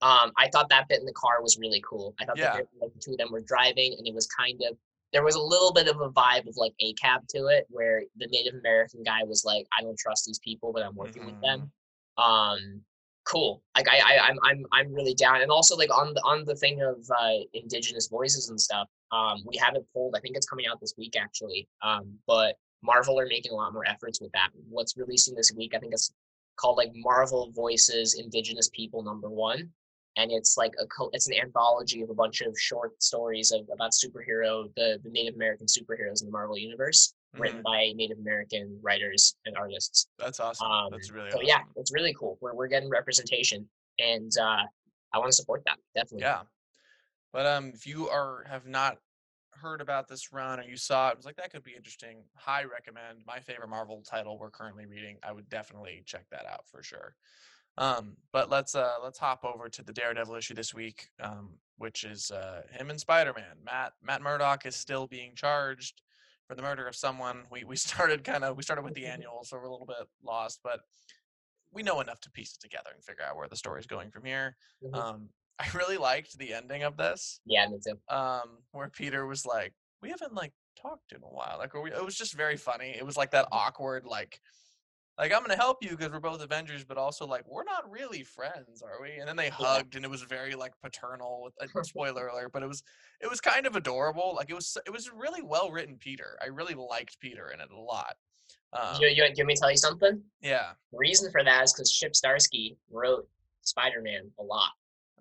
Speaker 2: Um, I thought that bit in the car was really cool. I thought
Speaker 1: Yeah.
Speaker 2: that like, the two of them were driving, and it was kind of there was a little bit of a vibe of like a cab to it, where the Native American guy was like, "I don't trust these people, but I'm working with them." Um, cool. Like I, I, I'm, I'm, I'm really down. And also like on the on the thing of uh, indigenous voices and stuff. Um, we haven't pulled. I think it's coming out this week actually. Um, but Marvel are making a lot more efforts with that. What's releasing this week? I think it's called like Marvel Voices Indigenous People Number One, and it's like a co- it's an anthology of a bunch of short stories of about superhero the the Native American superheroes in the Marvel universe, written
Speaker 1: Mhm.
Speaker 2: by Native American writers and artists.
Speaker 1: That's awesome.
Speaker 2: Um,
Speaker 1: That's really
Speaker 2: so
Speaker 1: awesome.
Speaker 2: yeah, it's really cool. We're we're getting representation, and uh, I want to support that definitely.
Speaker 1: Yeah. But um, if you are have not heard about this run or you saw it, was like that could be interesting. High recommend. My favorite Marvel title we're currently reading. I would definitely check that out for sure. Um, but let's uh let's hop over to the Daredevil issue this week, um, which is uh him and Spider-Man. Matt Matt Murdock is still being charged for the murder of someone. We we started kind of we started with the annual, so we're a little bit lost, but we know enough to piece it together and figure out where the story's going from here.
Speaker 2: Mhm.
Speaker 1: Um, I really liked the ending of this,
Speaker 2: yeah, me too.
Speaker 1: um, where Peter was like, "We haven't like talked in a while." Like, we, it was just very funny. It was like that awkward, like, like I'm gonna help you because we're both Avengers, but also like we're not really friends, are we? And then they hugged, and it was very like paternal. With a spoiler alert, but it was it was kind of adorable. Like it was it was really well written. Peter, I really liked Peter in it a lot. Um,
Speaker 2: you, you, you want me to tell you something?
Speaker 1: yeah,
Speaker 2: The reason for that is because Chip Zdarsky wrote Spider-Man a lot.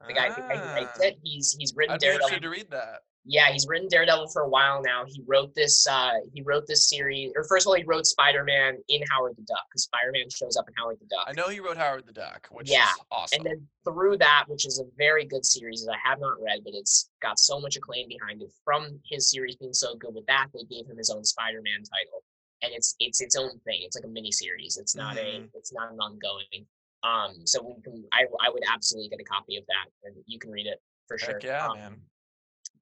Speaker 2: The guy who who writes
Speaker 1: Ah,
Speaker 2: it, he's he's written
Speaker 1: I'd
Speaker 2: Daredevil.
Speaker 1: to read that.
Speaker 2: Yeah, he's written Daredevil for a while now. He wrote this. Uh, he wrote this series, or first of all, he wrote Spider Man in Howard the Duck because Spider Man shows up in Howard the Duck.
Speaker 1: I know he wrote Howard the Duck, which
Speaker 2: Yeah,
Speaker 1: is awesome.
Speaker 2: And then through that, which is a very good series that I have not read, but it's got so much acclaim behind it. From his series being so good with that, they gave him his own Spider Man title, and it's it's its own thing. It's like a mini series. It's not
Speaker 1: Mhm.
Speaker 2: a it's not an ongoing. Um, so we can I I would absolutely get a copy of that, and you can read it for sure.
Speaker 1: Heck yeah,
Speaker 2: Um,
Speaker 1: man.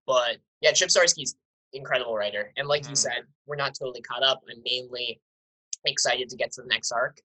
Speaker 2: but yeah, Chip Zdarsky's incredible writer, and like you
Speaker 1: Mhm.
Speaker 2: said, we're not totally caught up. I'm mainly excited to get to the next arc,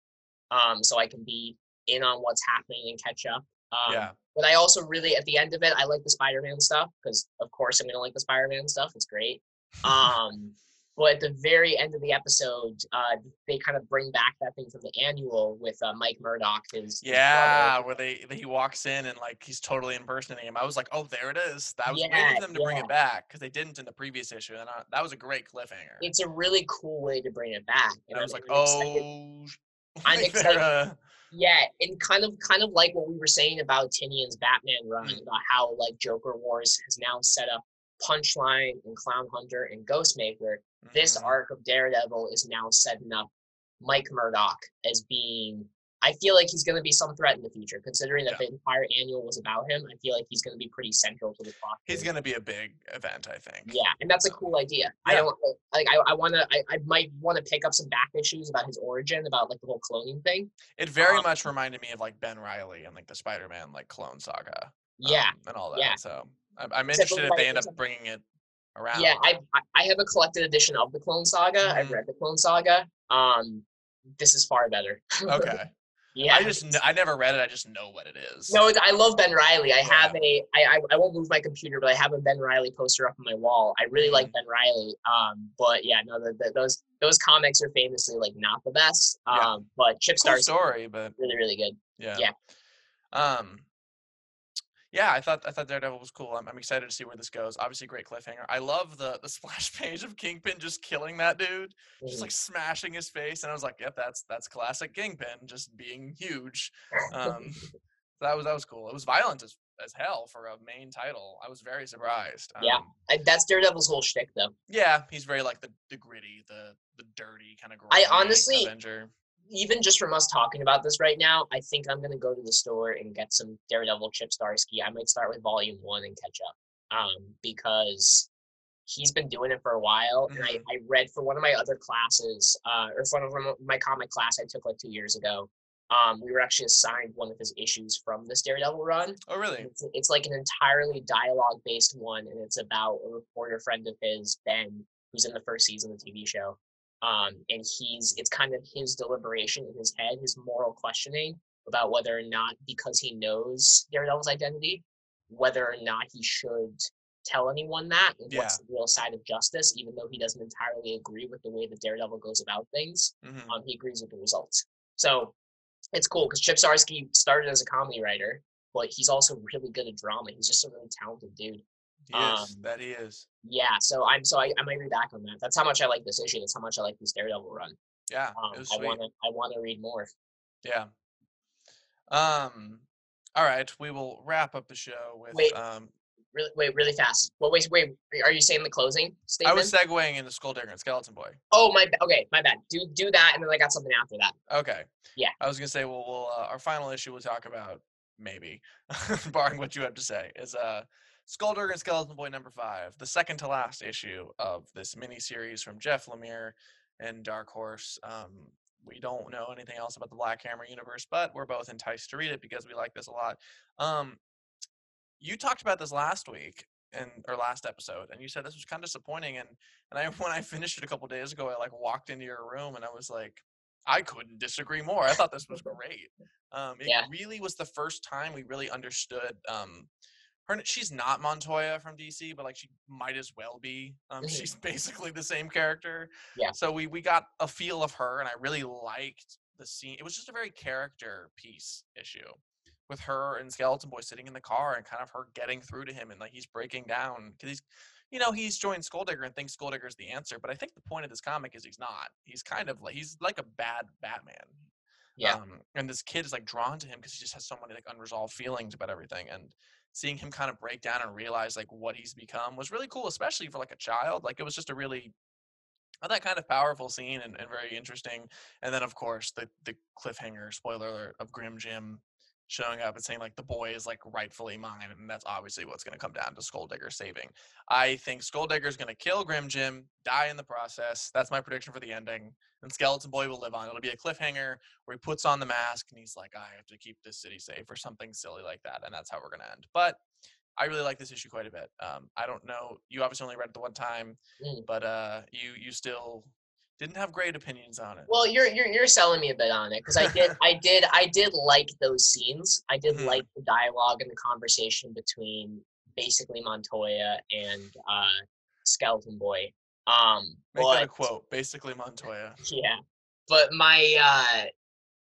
Speaker 2: um, so I can be in on what's happening and catch up. Um,
Speaker 1: yeah.
Speaker 2: But I also really, at the end of it, I like the Spider-Man stuff because, of course, I'm gonna like the Spider-Man stuff. It's great. Um, but at the very end of the episode, uh, they kind of bring back that thing from the annual with uh, Mike Murdock. His his.
Speaker 1: Yeah, where they he walks in and like he's totally impersonating him. I was like, oh, there it is. That was waiting for them to bring it back because they didn't in the previous issue, and I, that was a great cliffhanger.
Speaker 2: It's a really cool way to bring it back.
Speaker 1: and I was
Speaker 2: I'm-
Speaker 1: like,
Speaker 2: I'm excited-
Speaker 1: oh,
Speaker 2: I'm excited.
Speaker 1: uh,
Speaker 2: Yeah, and kind of kind of like what we were saying about Tynion's Batman run,
Speaker 1: Mm.
Speaker 2: about how like Joker Wars has now set up Punchline and Clown Hunter and Ghostmaker. This
Speaker 1: mhm.
Speaker 2: arc of Daredevil is now setting up Mike Murdock as being I feel like he's gonna be some threat in the future, considering that
Speaker 1: Yeah.
Speaker 2: the entire annual was about him. I feel like he's gonna be pretty central to the plot.
Speaker 1: He's gonna be a big event, I think.
Speaker 2: Yeah, and that's a cool idea. I don't like. I, I want to. I, I might want to pick up some back issues about his origin, about like the whole cloning thing.
Speaker 1: It very
Speaker 2: Um,
Speaker 1: much reminded me of like Ben Riley and like the Spider-Man like clone saga.
Speaker 2: Yeah,
Speaker 1: um, and all that.
Speaker 2: yeah.
Speaker 1: So I'm, I'm
Speaker 2: Except for,
Speaker 1: interested if they end up bringing it around.
Speaker 2: Yeah, I I- have a collected edition of the Clone Saga. I've
Speaker 1: Mhm.
Speaker 2: read the Clone Saga. Um, this is far better.
Speaker 1: okay.
Speaker 2: yeah,
Speaker 1: I just I never read it. I just know what it is.
Speaker 2: no, I love Ben Riley. I
Speaker 1: Yeah.
Speaker 2: have a I, I I won't move my computer, but I have a Ben Riley poster up on my wall. I really like Ben Riley. Um, but yeah, no, the, the, those those comics are famously like not the best. Um,
Speaker 1: Yeah.
Speaker 2: but Chip Zdarsky's
Speaker 1: story, but
Speaker 2: really really good.
Speaker 1: yeah.
Speaker 2: Yeah.
Speaker 1: Um. Yeah, I thought I thought Daredevil was cool. I'm, I'm excited to see where this goes. Obviously, great cliffhanger. I love the the splash page of Kingpin just killing that dude, just
Speaker 2: Mhm.
Speaker 1: like smashing his face, and I was like, "Yep, that's that's classic Kingpin, just being huge." Um, that was that was cool. It was violent as as hell for a main title. I was very surprised.
Speaker 2: Yeah.
Speaker 1: Um,
Speaker 2: I, that's Daredevil's whole shtick, though.
Speaker 1: yeah, he's very like the the gritty, the the dirty kind of.
Speaker 2: I honestly-
Speaker 1: Avenger.
Speaker 2: Even just from us talking about this right now, I think I'm gonna go to the store and get some Daredevil Chip Zdarsky. I might start with Volume One and catch up, um, because he's been doing it for a while. And I,
Speaker 1: Mhm.
Speaker 2: I read for one of my other classes, uh, or for one of my comic class I took like two years ago. Um, we were actually assigned one of his issues from this Daredevil run.
Speaker 1: Oh really?
Speaker 2: It's, it's like an entirely dialogue based one, and it's about a reporter friend of his, Ben, who's in the first season of the TV show. Um, and he's it's kind of his deliberation in his head, his moral questioning about whether or not, because he knows Daredevil's identity, whether or not he should tell anyone that and what's the real side of justice, even though he doesn't entirely agree with the way that Daredevil goes about things
Speaker 1: hmm
Speaker 2: um, he agrees with the results. So it's cool because Chip Zdarsky started as a comedy writer, but he's also really good at drama. He's just a really talented dude.
Speaker 1: He is.
Speaker 2: um,
Speaker 1: That he is.
Speaker 2: Yeah, so I'm so I, I might read back on that. That's how much I like this issue. That's how much I like this Daredevil run.
Speaker 1: Yeah,
Speaker 2: Um, I want to I want to read more.
Speaker 1: Yeah. Um. All right, we will wrap up the show with.
Speaker 2: Wait.
Speaker 1: Um,
Speaker 2: Really, wait, really fast. Well, wait, wait. Are you saying the closing
Speaker 1: I was segueing into Skulldigger and Skeleton Boy.
Speaker 2: oh my. Okay, my bad. Do do that, and then I got something after that.
Speaker 1: Okay.
Speaker 2: Yeah.
Speaker 1: I was gonna say, well, we'll uh, our final issue we'll talk about maybe, barring what you have to say, is uh, Skulldigger and Skeleton Boy number five, the second to last issue of this mini series from Jeff Lemire and Dark Horse. Um, we don't know anything else about the Black Hammer universe, but we're both enticed to read it because we like this a lot. Um, you talked about this last week and or last episode, and you said this was kind of disappointing. And and I when I finished it a couple days ago, I like walked into your room and I was like, I couldn't disagree more. I thought this was great. Um, it
Speaker 2: Yeah.
Speaker 1: really was the first time we really understood. Um, her she's not Montoya from DC, but like she might as well be. Um,
Speaker 2: Mhm.
Speaker 1: she's basically the same character.
Speaker 2: Yeah.
Speaker 1: So we we got a feel of her, and I really liked the scene. It was just a very character piece issue with her and Skeleton Boy sitting in the car and kind of her getting through to him and like he's breaking down because he's you know he's joined Skulldigger and thinks Skulldigger's the answer but I think the point of this comic is he's not he's kind of like he's like a bad Batman
Speaker 2: Yeah.
Speaker 1: Um, and this kid is like drawn to him because he just has so many like unresolved feelings about everything. And seeing him kind of break down and realize like what he's become was really cool, especially for like a child. Like it was just a really uh, that kind of powerful scene and, and very interesting. And then of course the the cliffhanger spoiler alert of Grim Jim showing up and saying like the boy is like rightfully mine, and that's obviously what's going to come down to Skulldigger saving. I think Skulldigger is going to kill Grim Jim, die in the process. That's my prediction for the ending. And Skeleton Boy will live on. It'll be a cliffhanger where he puts on the mask and he's like, I have to keep this city safe or something silly like that, and that's how we're going to end. But I really like this issue quite a bit. Um, I don't know. You obviously only read it the one time,
Speaker 2: Mm.
Speaker 1: but uh, you you still didn't have great opinions on it.
Speaker 2: Well, you're you're you're selling me a bit on it because I did I did I did like those scenes. I did
Speaker 1: Mhm.
Speaker 2: like the dialogue and the conversation between basically Montoya and uh, Skeleton Boy. Um,
Speaker 1: Make that a quote. Basically, Montoya.
Speaker 2: yeah, but my uh,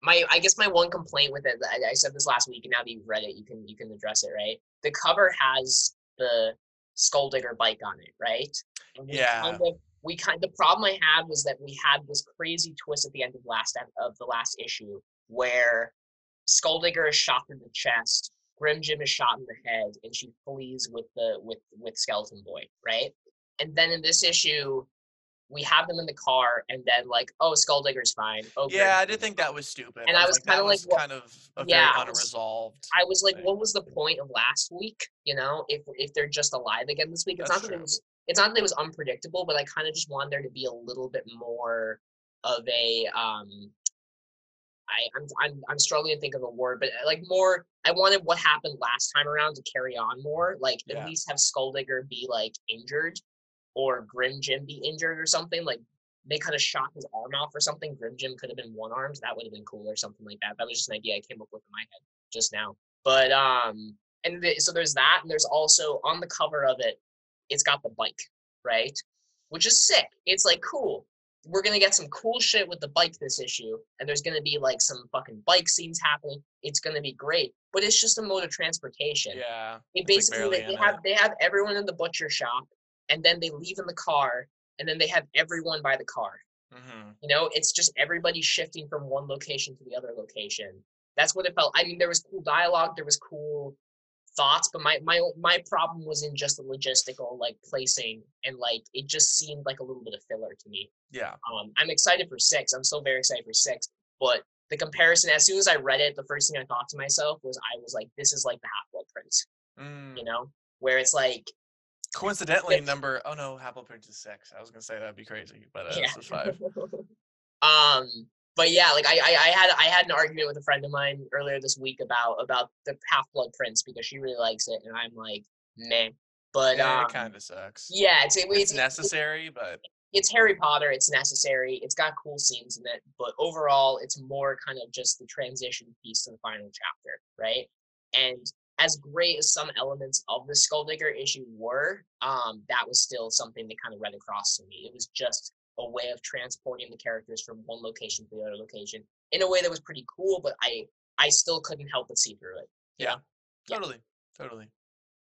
Speaker 2: my I guess my one complaint with it, I, I said this last week, and now that you've read it, you can you can address it, right? The cover has the Skulldigger bike on it, right?
Speaker 1: Yeah.
Speaker 2: Kind of, we kind the problem I had was that we had this crazy twist at the end of last of the last issue where Skulldigger is shot in the chest, Grim Jim is shot in the head, and she flees with the with with Skeleton Boy, right? And then in this issue, we have them in the car, and then like, oh, Skulldigger's fine. Oh, Grim
Speaker 1: Yeah, I did think that was stupid.
Speaker 2: And I was
Speaker 1: that
Speaker 2: kinda like,
Speaker 1: kind of a
Speaker 2: Yeah, I
Speaker 1: very
Speaker 2: was-
Speaker 1: unresolved.
Speaker 2: I was like, what was the point of last week? You know, if if they're just alive again this week, it's
Speaker 1: That's
Speaker 2: not that it was it's not that it was unpredictable, but I kind of just wanted there to be a little bit more of a um. I, I'm, I'm I'm struggling to think of a word, but uh, like more. I wanted what happened last time around to carry on more. Like
Speaker 1: Yeah.
Speaker 2: at least have Skulldigger be like injured, or Grim Jim be injured or something. Like they kind of shot his arm off or something. Grim Jim could have been one armed. That would have been cool or something like that. That was just an idea I came up with in my head just now. But um, and the, so there's that, and there's also on the cover of it, it's got the bike, right? Which is sick. It's like cool. We're gonna get some cool shit with the bike this issue, and there's gonna be like some fucking bike scenes happening. It's gonna be great, but it's just a mode of transportation.
Speaker 1: yeah.
Speaker 2: It
Speaker 1: it's, like,
Speaker 2: basically they, they have
Speaker 1: it.
Speaker 2: they have everyone in the butcher shop, and then they leave in the car, and then they have everyone by the car.
Speaker 1: hmm
Speaker 2: You know, it's just everybody shifting from one location to the other location. That's what it felt. I mean, there was cool dialogue, there was cool thoughts, but my my my problem was in just the logistical like placing and like it just seemed like a little bit of filler to me.
Speaker 1: Yeah.
Speaker 2: Um, I'm excited for six. I'm still very excited for six, but the comparison, as soon as I read it, the first thing I thought to myself was, I was like, this is like the Half Blood Prince,
Speaker 1: Mm.
Speaker 2: you know, where it's like,
Speaker 1: Coincidentally, number oh no, Apple Prince is six. I was gonna say that'd be crazy, but uh,
Speaker 2: yeah.
Speaker 1: five.
Speaker 2: um, but yeah, like I, I, I had I had an argument with a friend of mine earlier this week about about the Half Blood Prince because she really likes it, and I'm like, meh. But
Speaker 1: yeah,
Speaker 2: um,
Speaker 1: it kind of sucks.
Speaker 2: yeah, it's it,
Speaker 1: it's
Speaker 2: it's,
Speaker 1: necessary, but
Speaker 2: it's Harry Potter. It's necessary. It's got cool scenes in it, but overall, it's more kind of just the transition piece to the final chapter, right? And as great as some elements of the Skulldigger issue were, um, that was still something that kind of read across to me. It was just a way of transporting the characters from one location to the other location in a way that was pretty cool, but I I still couldn't help but see through it.
Speaker 1: Yeah.
Speaker 2: Yeah.
Speaker 1: totally, totally.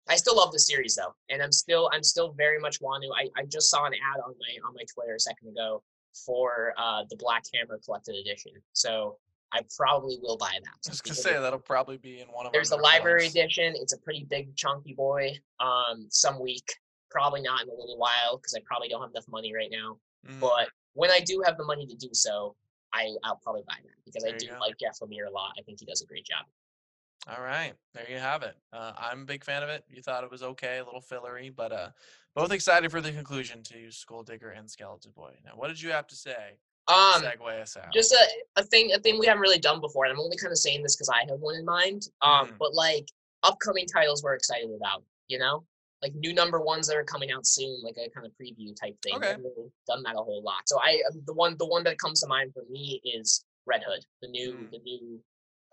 Speaker 2: I still love the series though, and I'm still I'm still very much want to. I, I just saw an ad on my on my Twitter a second ago for uh, the Black Hammer collected edition, so I probably will buy that.
Speaker 1: I was gonna say that'll probably be in one of.
Speaker 2: There's the library
Speaker 1: notes.
Speaker 2: edition. It's a pretty big chunky boy. Um, some week, probably not in a little while because I probably don't have enough money right now.
Speaker 1: Mhm.
Speaker 2: But when I do have the money to do so, I I'll probably buy that because I
Speaker 1: There you
Speaker 2: do
Speaker 1: go.
Speaker 2: like Jeff Lemire a lot. I think he does a great job.
Speaker 1: All right, there you have it. Uh, I'm a big fan of it. You thought it was okay, a little fillery, but uh, both excited for the conclusion to Skulldigger and Skeleton Boy. Now, what did you have to say?
Speaker 2: Um,
Speaker 1: segue us out.
Speaker 2: just a, a thing a thing we haven't really done before and i'm only kind of saying this because i have one in mind um
Speaker 1: Mhm.
Speaker 2: but like upcoming titles we're excited about you know like new number ones that are coming out soon like a kind of preview type thing
Speaker 1: Okay.
Speaker 2: I haven't really done that a whole lot so i um, the one the one that comes to mind for me is red hood the new
Speaker 1: Mm.
Speaker 2: the new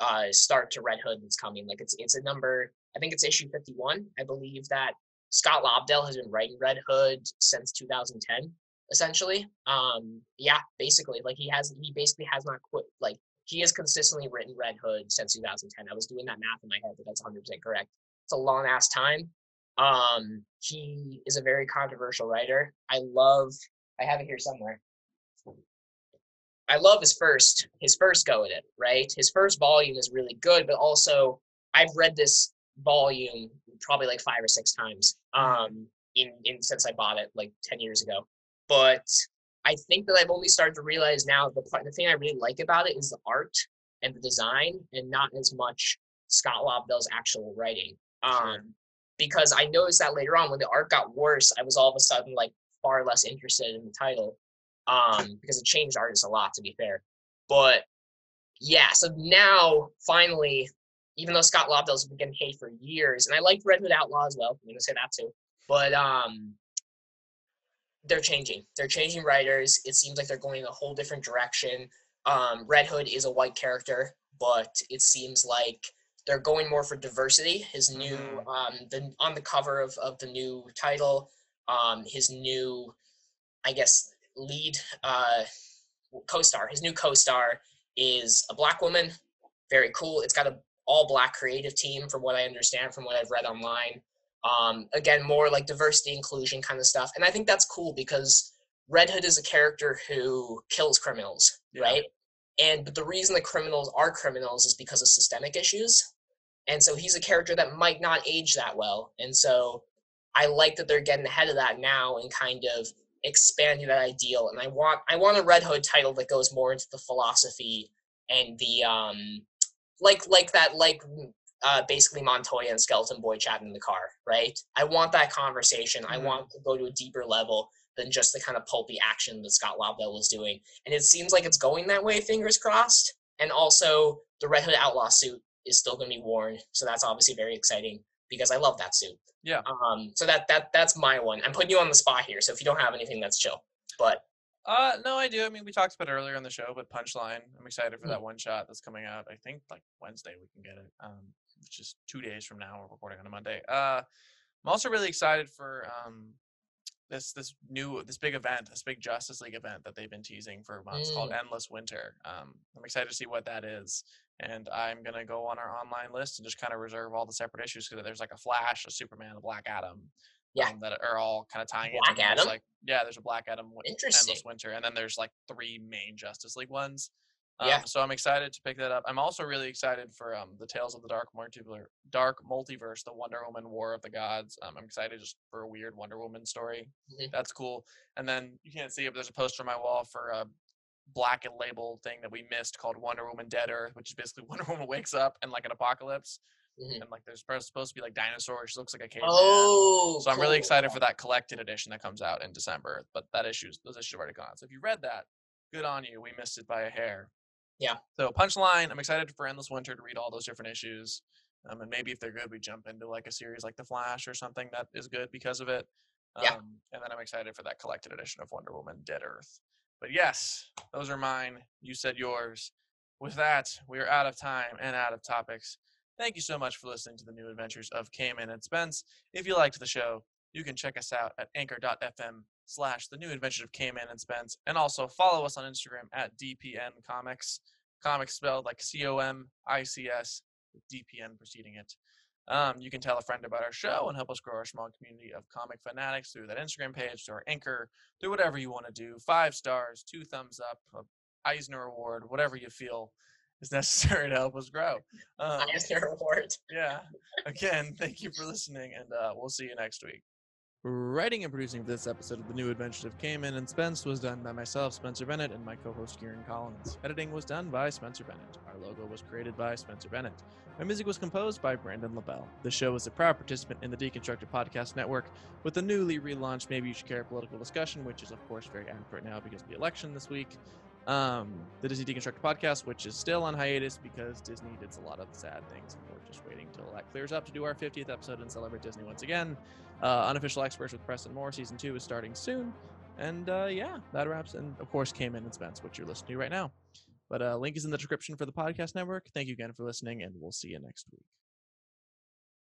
Speaker 2: uh start to red hood that's coming like it's it's a number i think it's issue 51 i believe that scott lobdell has been writing red hood since 2010 essentially. Um, yeah, basically, like he has, he basically has not quit. Like he has consistently written Red Hood since 2010. I was doing that math in my head, but that's 100 percent correct. It's a long ass time. Um, he is a very controversial writer. I love. I have it here somewhere. I love his first his first go at it, right? His first volume is really good, but also I've read this volume probably like five or six times um in, in since I bought it like 10 years ago. But I think that I've only started to realize now the part the thing I really like about it is the art and the design and not as much Scott Lobdell's actual writing. Um
Speaker 1: Sure.
Speaker 2: Because I noticed that later on when the art got worse, I was all of a sudden like far less interested in the title. Um, because it changed artists a lot to be fair. But yeah, so now finally, even though Scott Lobdell's been getting hate for years, and I liked Red Hood Outlaw as well, I'm gonna say that too. But um they're changing. They're changing writers. It seems like they're going in a whole different direction. Um, Red Hood is a white character, but it seems like they're going more for diversity. His new,
Speaker 1: Mhm.
Speaker 2: um, the on the cover of, of the new title, um, his new, I guess, lead uh, co-star. His new co-star is a black woman. Very cool. It's got a all black creative team, from what I understand, from what I've read online. Um, again, more like diversity, inclusion kind of stuff. And I think that's cool because Red Hood is a character who kills criminals,
Speaker 1: Yeah.
Speaker 2: right? And but the reason the criminals are criminals is because of systemic issues. And so he's a character that might not age that well. And so I like that they're getting ahead of that now and kind of expanding that ideal. And I want I want a Red Hood title that goes more into the philosophy and the um like like that like uh, basically Montoya and Skeleton Boy chatting in the car, right? I want that conversation. I
Speaker 1: Mhm.
Speaker 2: want to go to a deeper level than just the kind of pulpy action that Scott Lobdell was doing. And it seems like it's going that way, fingers crossed. And also, the Red Hood Outlaw suit is still going to be worn, so that's obviously very exciting because I love that suit.
Speaker 1: Yeah.
Speaker 2: Um. So that that that's my one. I'm putting you on the spot here, so if you don't have anything, that's chill. But
Speaker 1: Uh, no, I do. I mean, we talked about it earlier on the show, but Punchline. I'm excited for
Speaker 2: Mm.
Speaker 1: that one shot that's coming out. I think like Wednesday we can get it. Um, which is two days from now. We're recording on a Monday. Uh, I'm also really excited for um this this new this big event, this big Justice League event that they've been teasing for months called
Speaker 2: Mm.
Speaker 1: Endless Winter. Um, I'm excited to see what that is, and I'm gonna go on our online list and just kind of reserve all the separate issues because there's like a Flash, a Superman, a Black Adam.
Speaker 2: Yeah.
Speaker 1: um, that are all kind of tying
Speaker 2: Black
Speaker 1: into there's,
Speaker 2: Adam?
Speaker 1: like yeah, there's a Black Adam
Speaker 2: Interesting.
Speaker 1: Endless Winter, and then there's like three main Justice League ones. Um,
Speaker 2: Yeah.
Speaker 1: So I'm excited to pick that up. I'm also really excited for um, the Tales of the Dark Multiverse, Dark Multiverse, the Wonder Woman War of the Gods. Um, I'm excited just for a weird Wonder Woman story.
Speaker 2: Mhm.
Speaker 1: That's cool. And then you can't see it, but there's a poster on my wall for a black and label thing that we missed called Wonder Woman Dead Earth, which is basically Wonder Woman wakes up and like an apocalypse,
Speaker 2: Mhm.
Speaker 1: and like there's supposed supposed to be like dinosaurs. She looks like a caveman.
Speaker 2: Oh,
Speaker 1: So I'm really excited for that collected edition that comes out in December. But that issues those issues have already gone. So if you read that, good on you. We missed it by a hair.
Speaker 2: Yeah.
Speaker 1: So punchline, I'm excited for Endless Winter to read all those different issues. Um, and maybe if they're good, we jump into like a series like The Flash or something that is good because of it. Um,
Speaker 2: Yeah.
Speaker 1: And then I'm excited for that collected edition of Wonder Woman Dead Earth. But yes, those are mine. You said yours. With that, we are out of time and out of topics. Thank you so much for listening to the new adventures of Cayman and Spence. If you liked the show, you can check us out at anchor.fm slash the new adventures of Cayman and Spence. And also follow us on Instagram at DPN Comics. Comics spelled like C O M I C S, with DPN preceding it. Um, you can tell a friend about our show and help us grow our small community of comic fanatics through that Instagram page, through our anchor, through whatever you want to do. Five stars, two thumbs up, a Eisner Award, whatever you feel is necessary to help us grow. Um,
Speaker 2: Eisner Award.
Speaker 1: yeah. Again, thank you for listening, and uh, we'll see you next week. Writing and producing this episode of The New Adventures of Cayman and Spence was done by myself, Spencer Bennett, and my co host, Kieran Collins. Editing was done by Spencer Bennett. Our logo was created by Spencer Bennett. My music was composed by Brandon LaBelle. The show is a proud participant in the Deconstructed Podcast Network with the newly relaunched Maybe You Should Care political discussion, which is, of course, very apt right now because of the election this week. Um, the Disney Deconstructed Podcast, which is still on hiatus because Disney did a lot of sad things, and we're just waiting till that clears up to do our 50th episode and celebrate Disney once again. Uh, Unofficial Experts with Preston Moore, season two is starting soon. And uh, yeah, that wraps. And of course, Cayman and Spence, which you're listening to right now. But uh, link is in the description for the podcast network. Thank you again for listening, and we'll see you next week.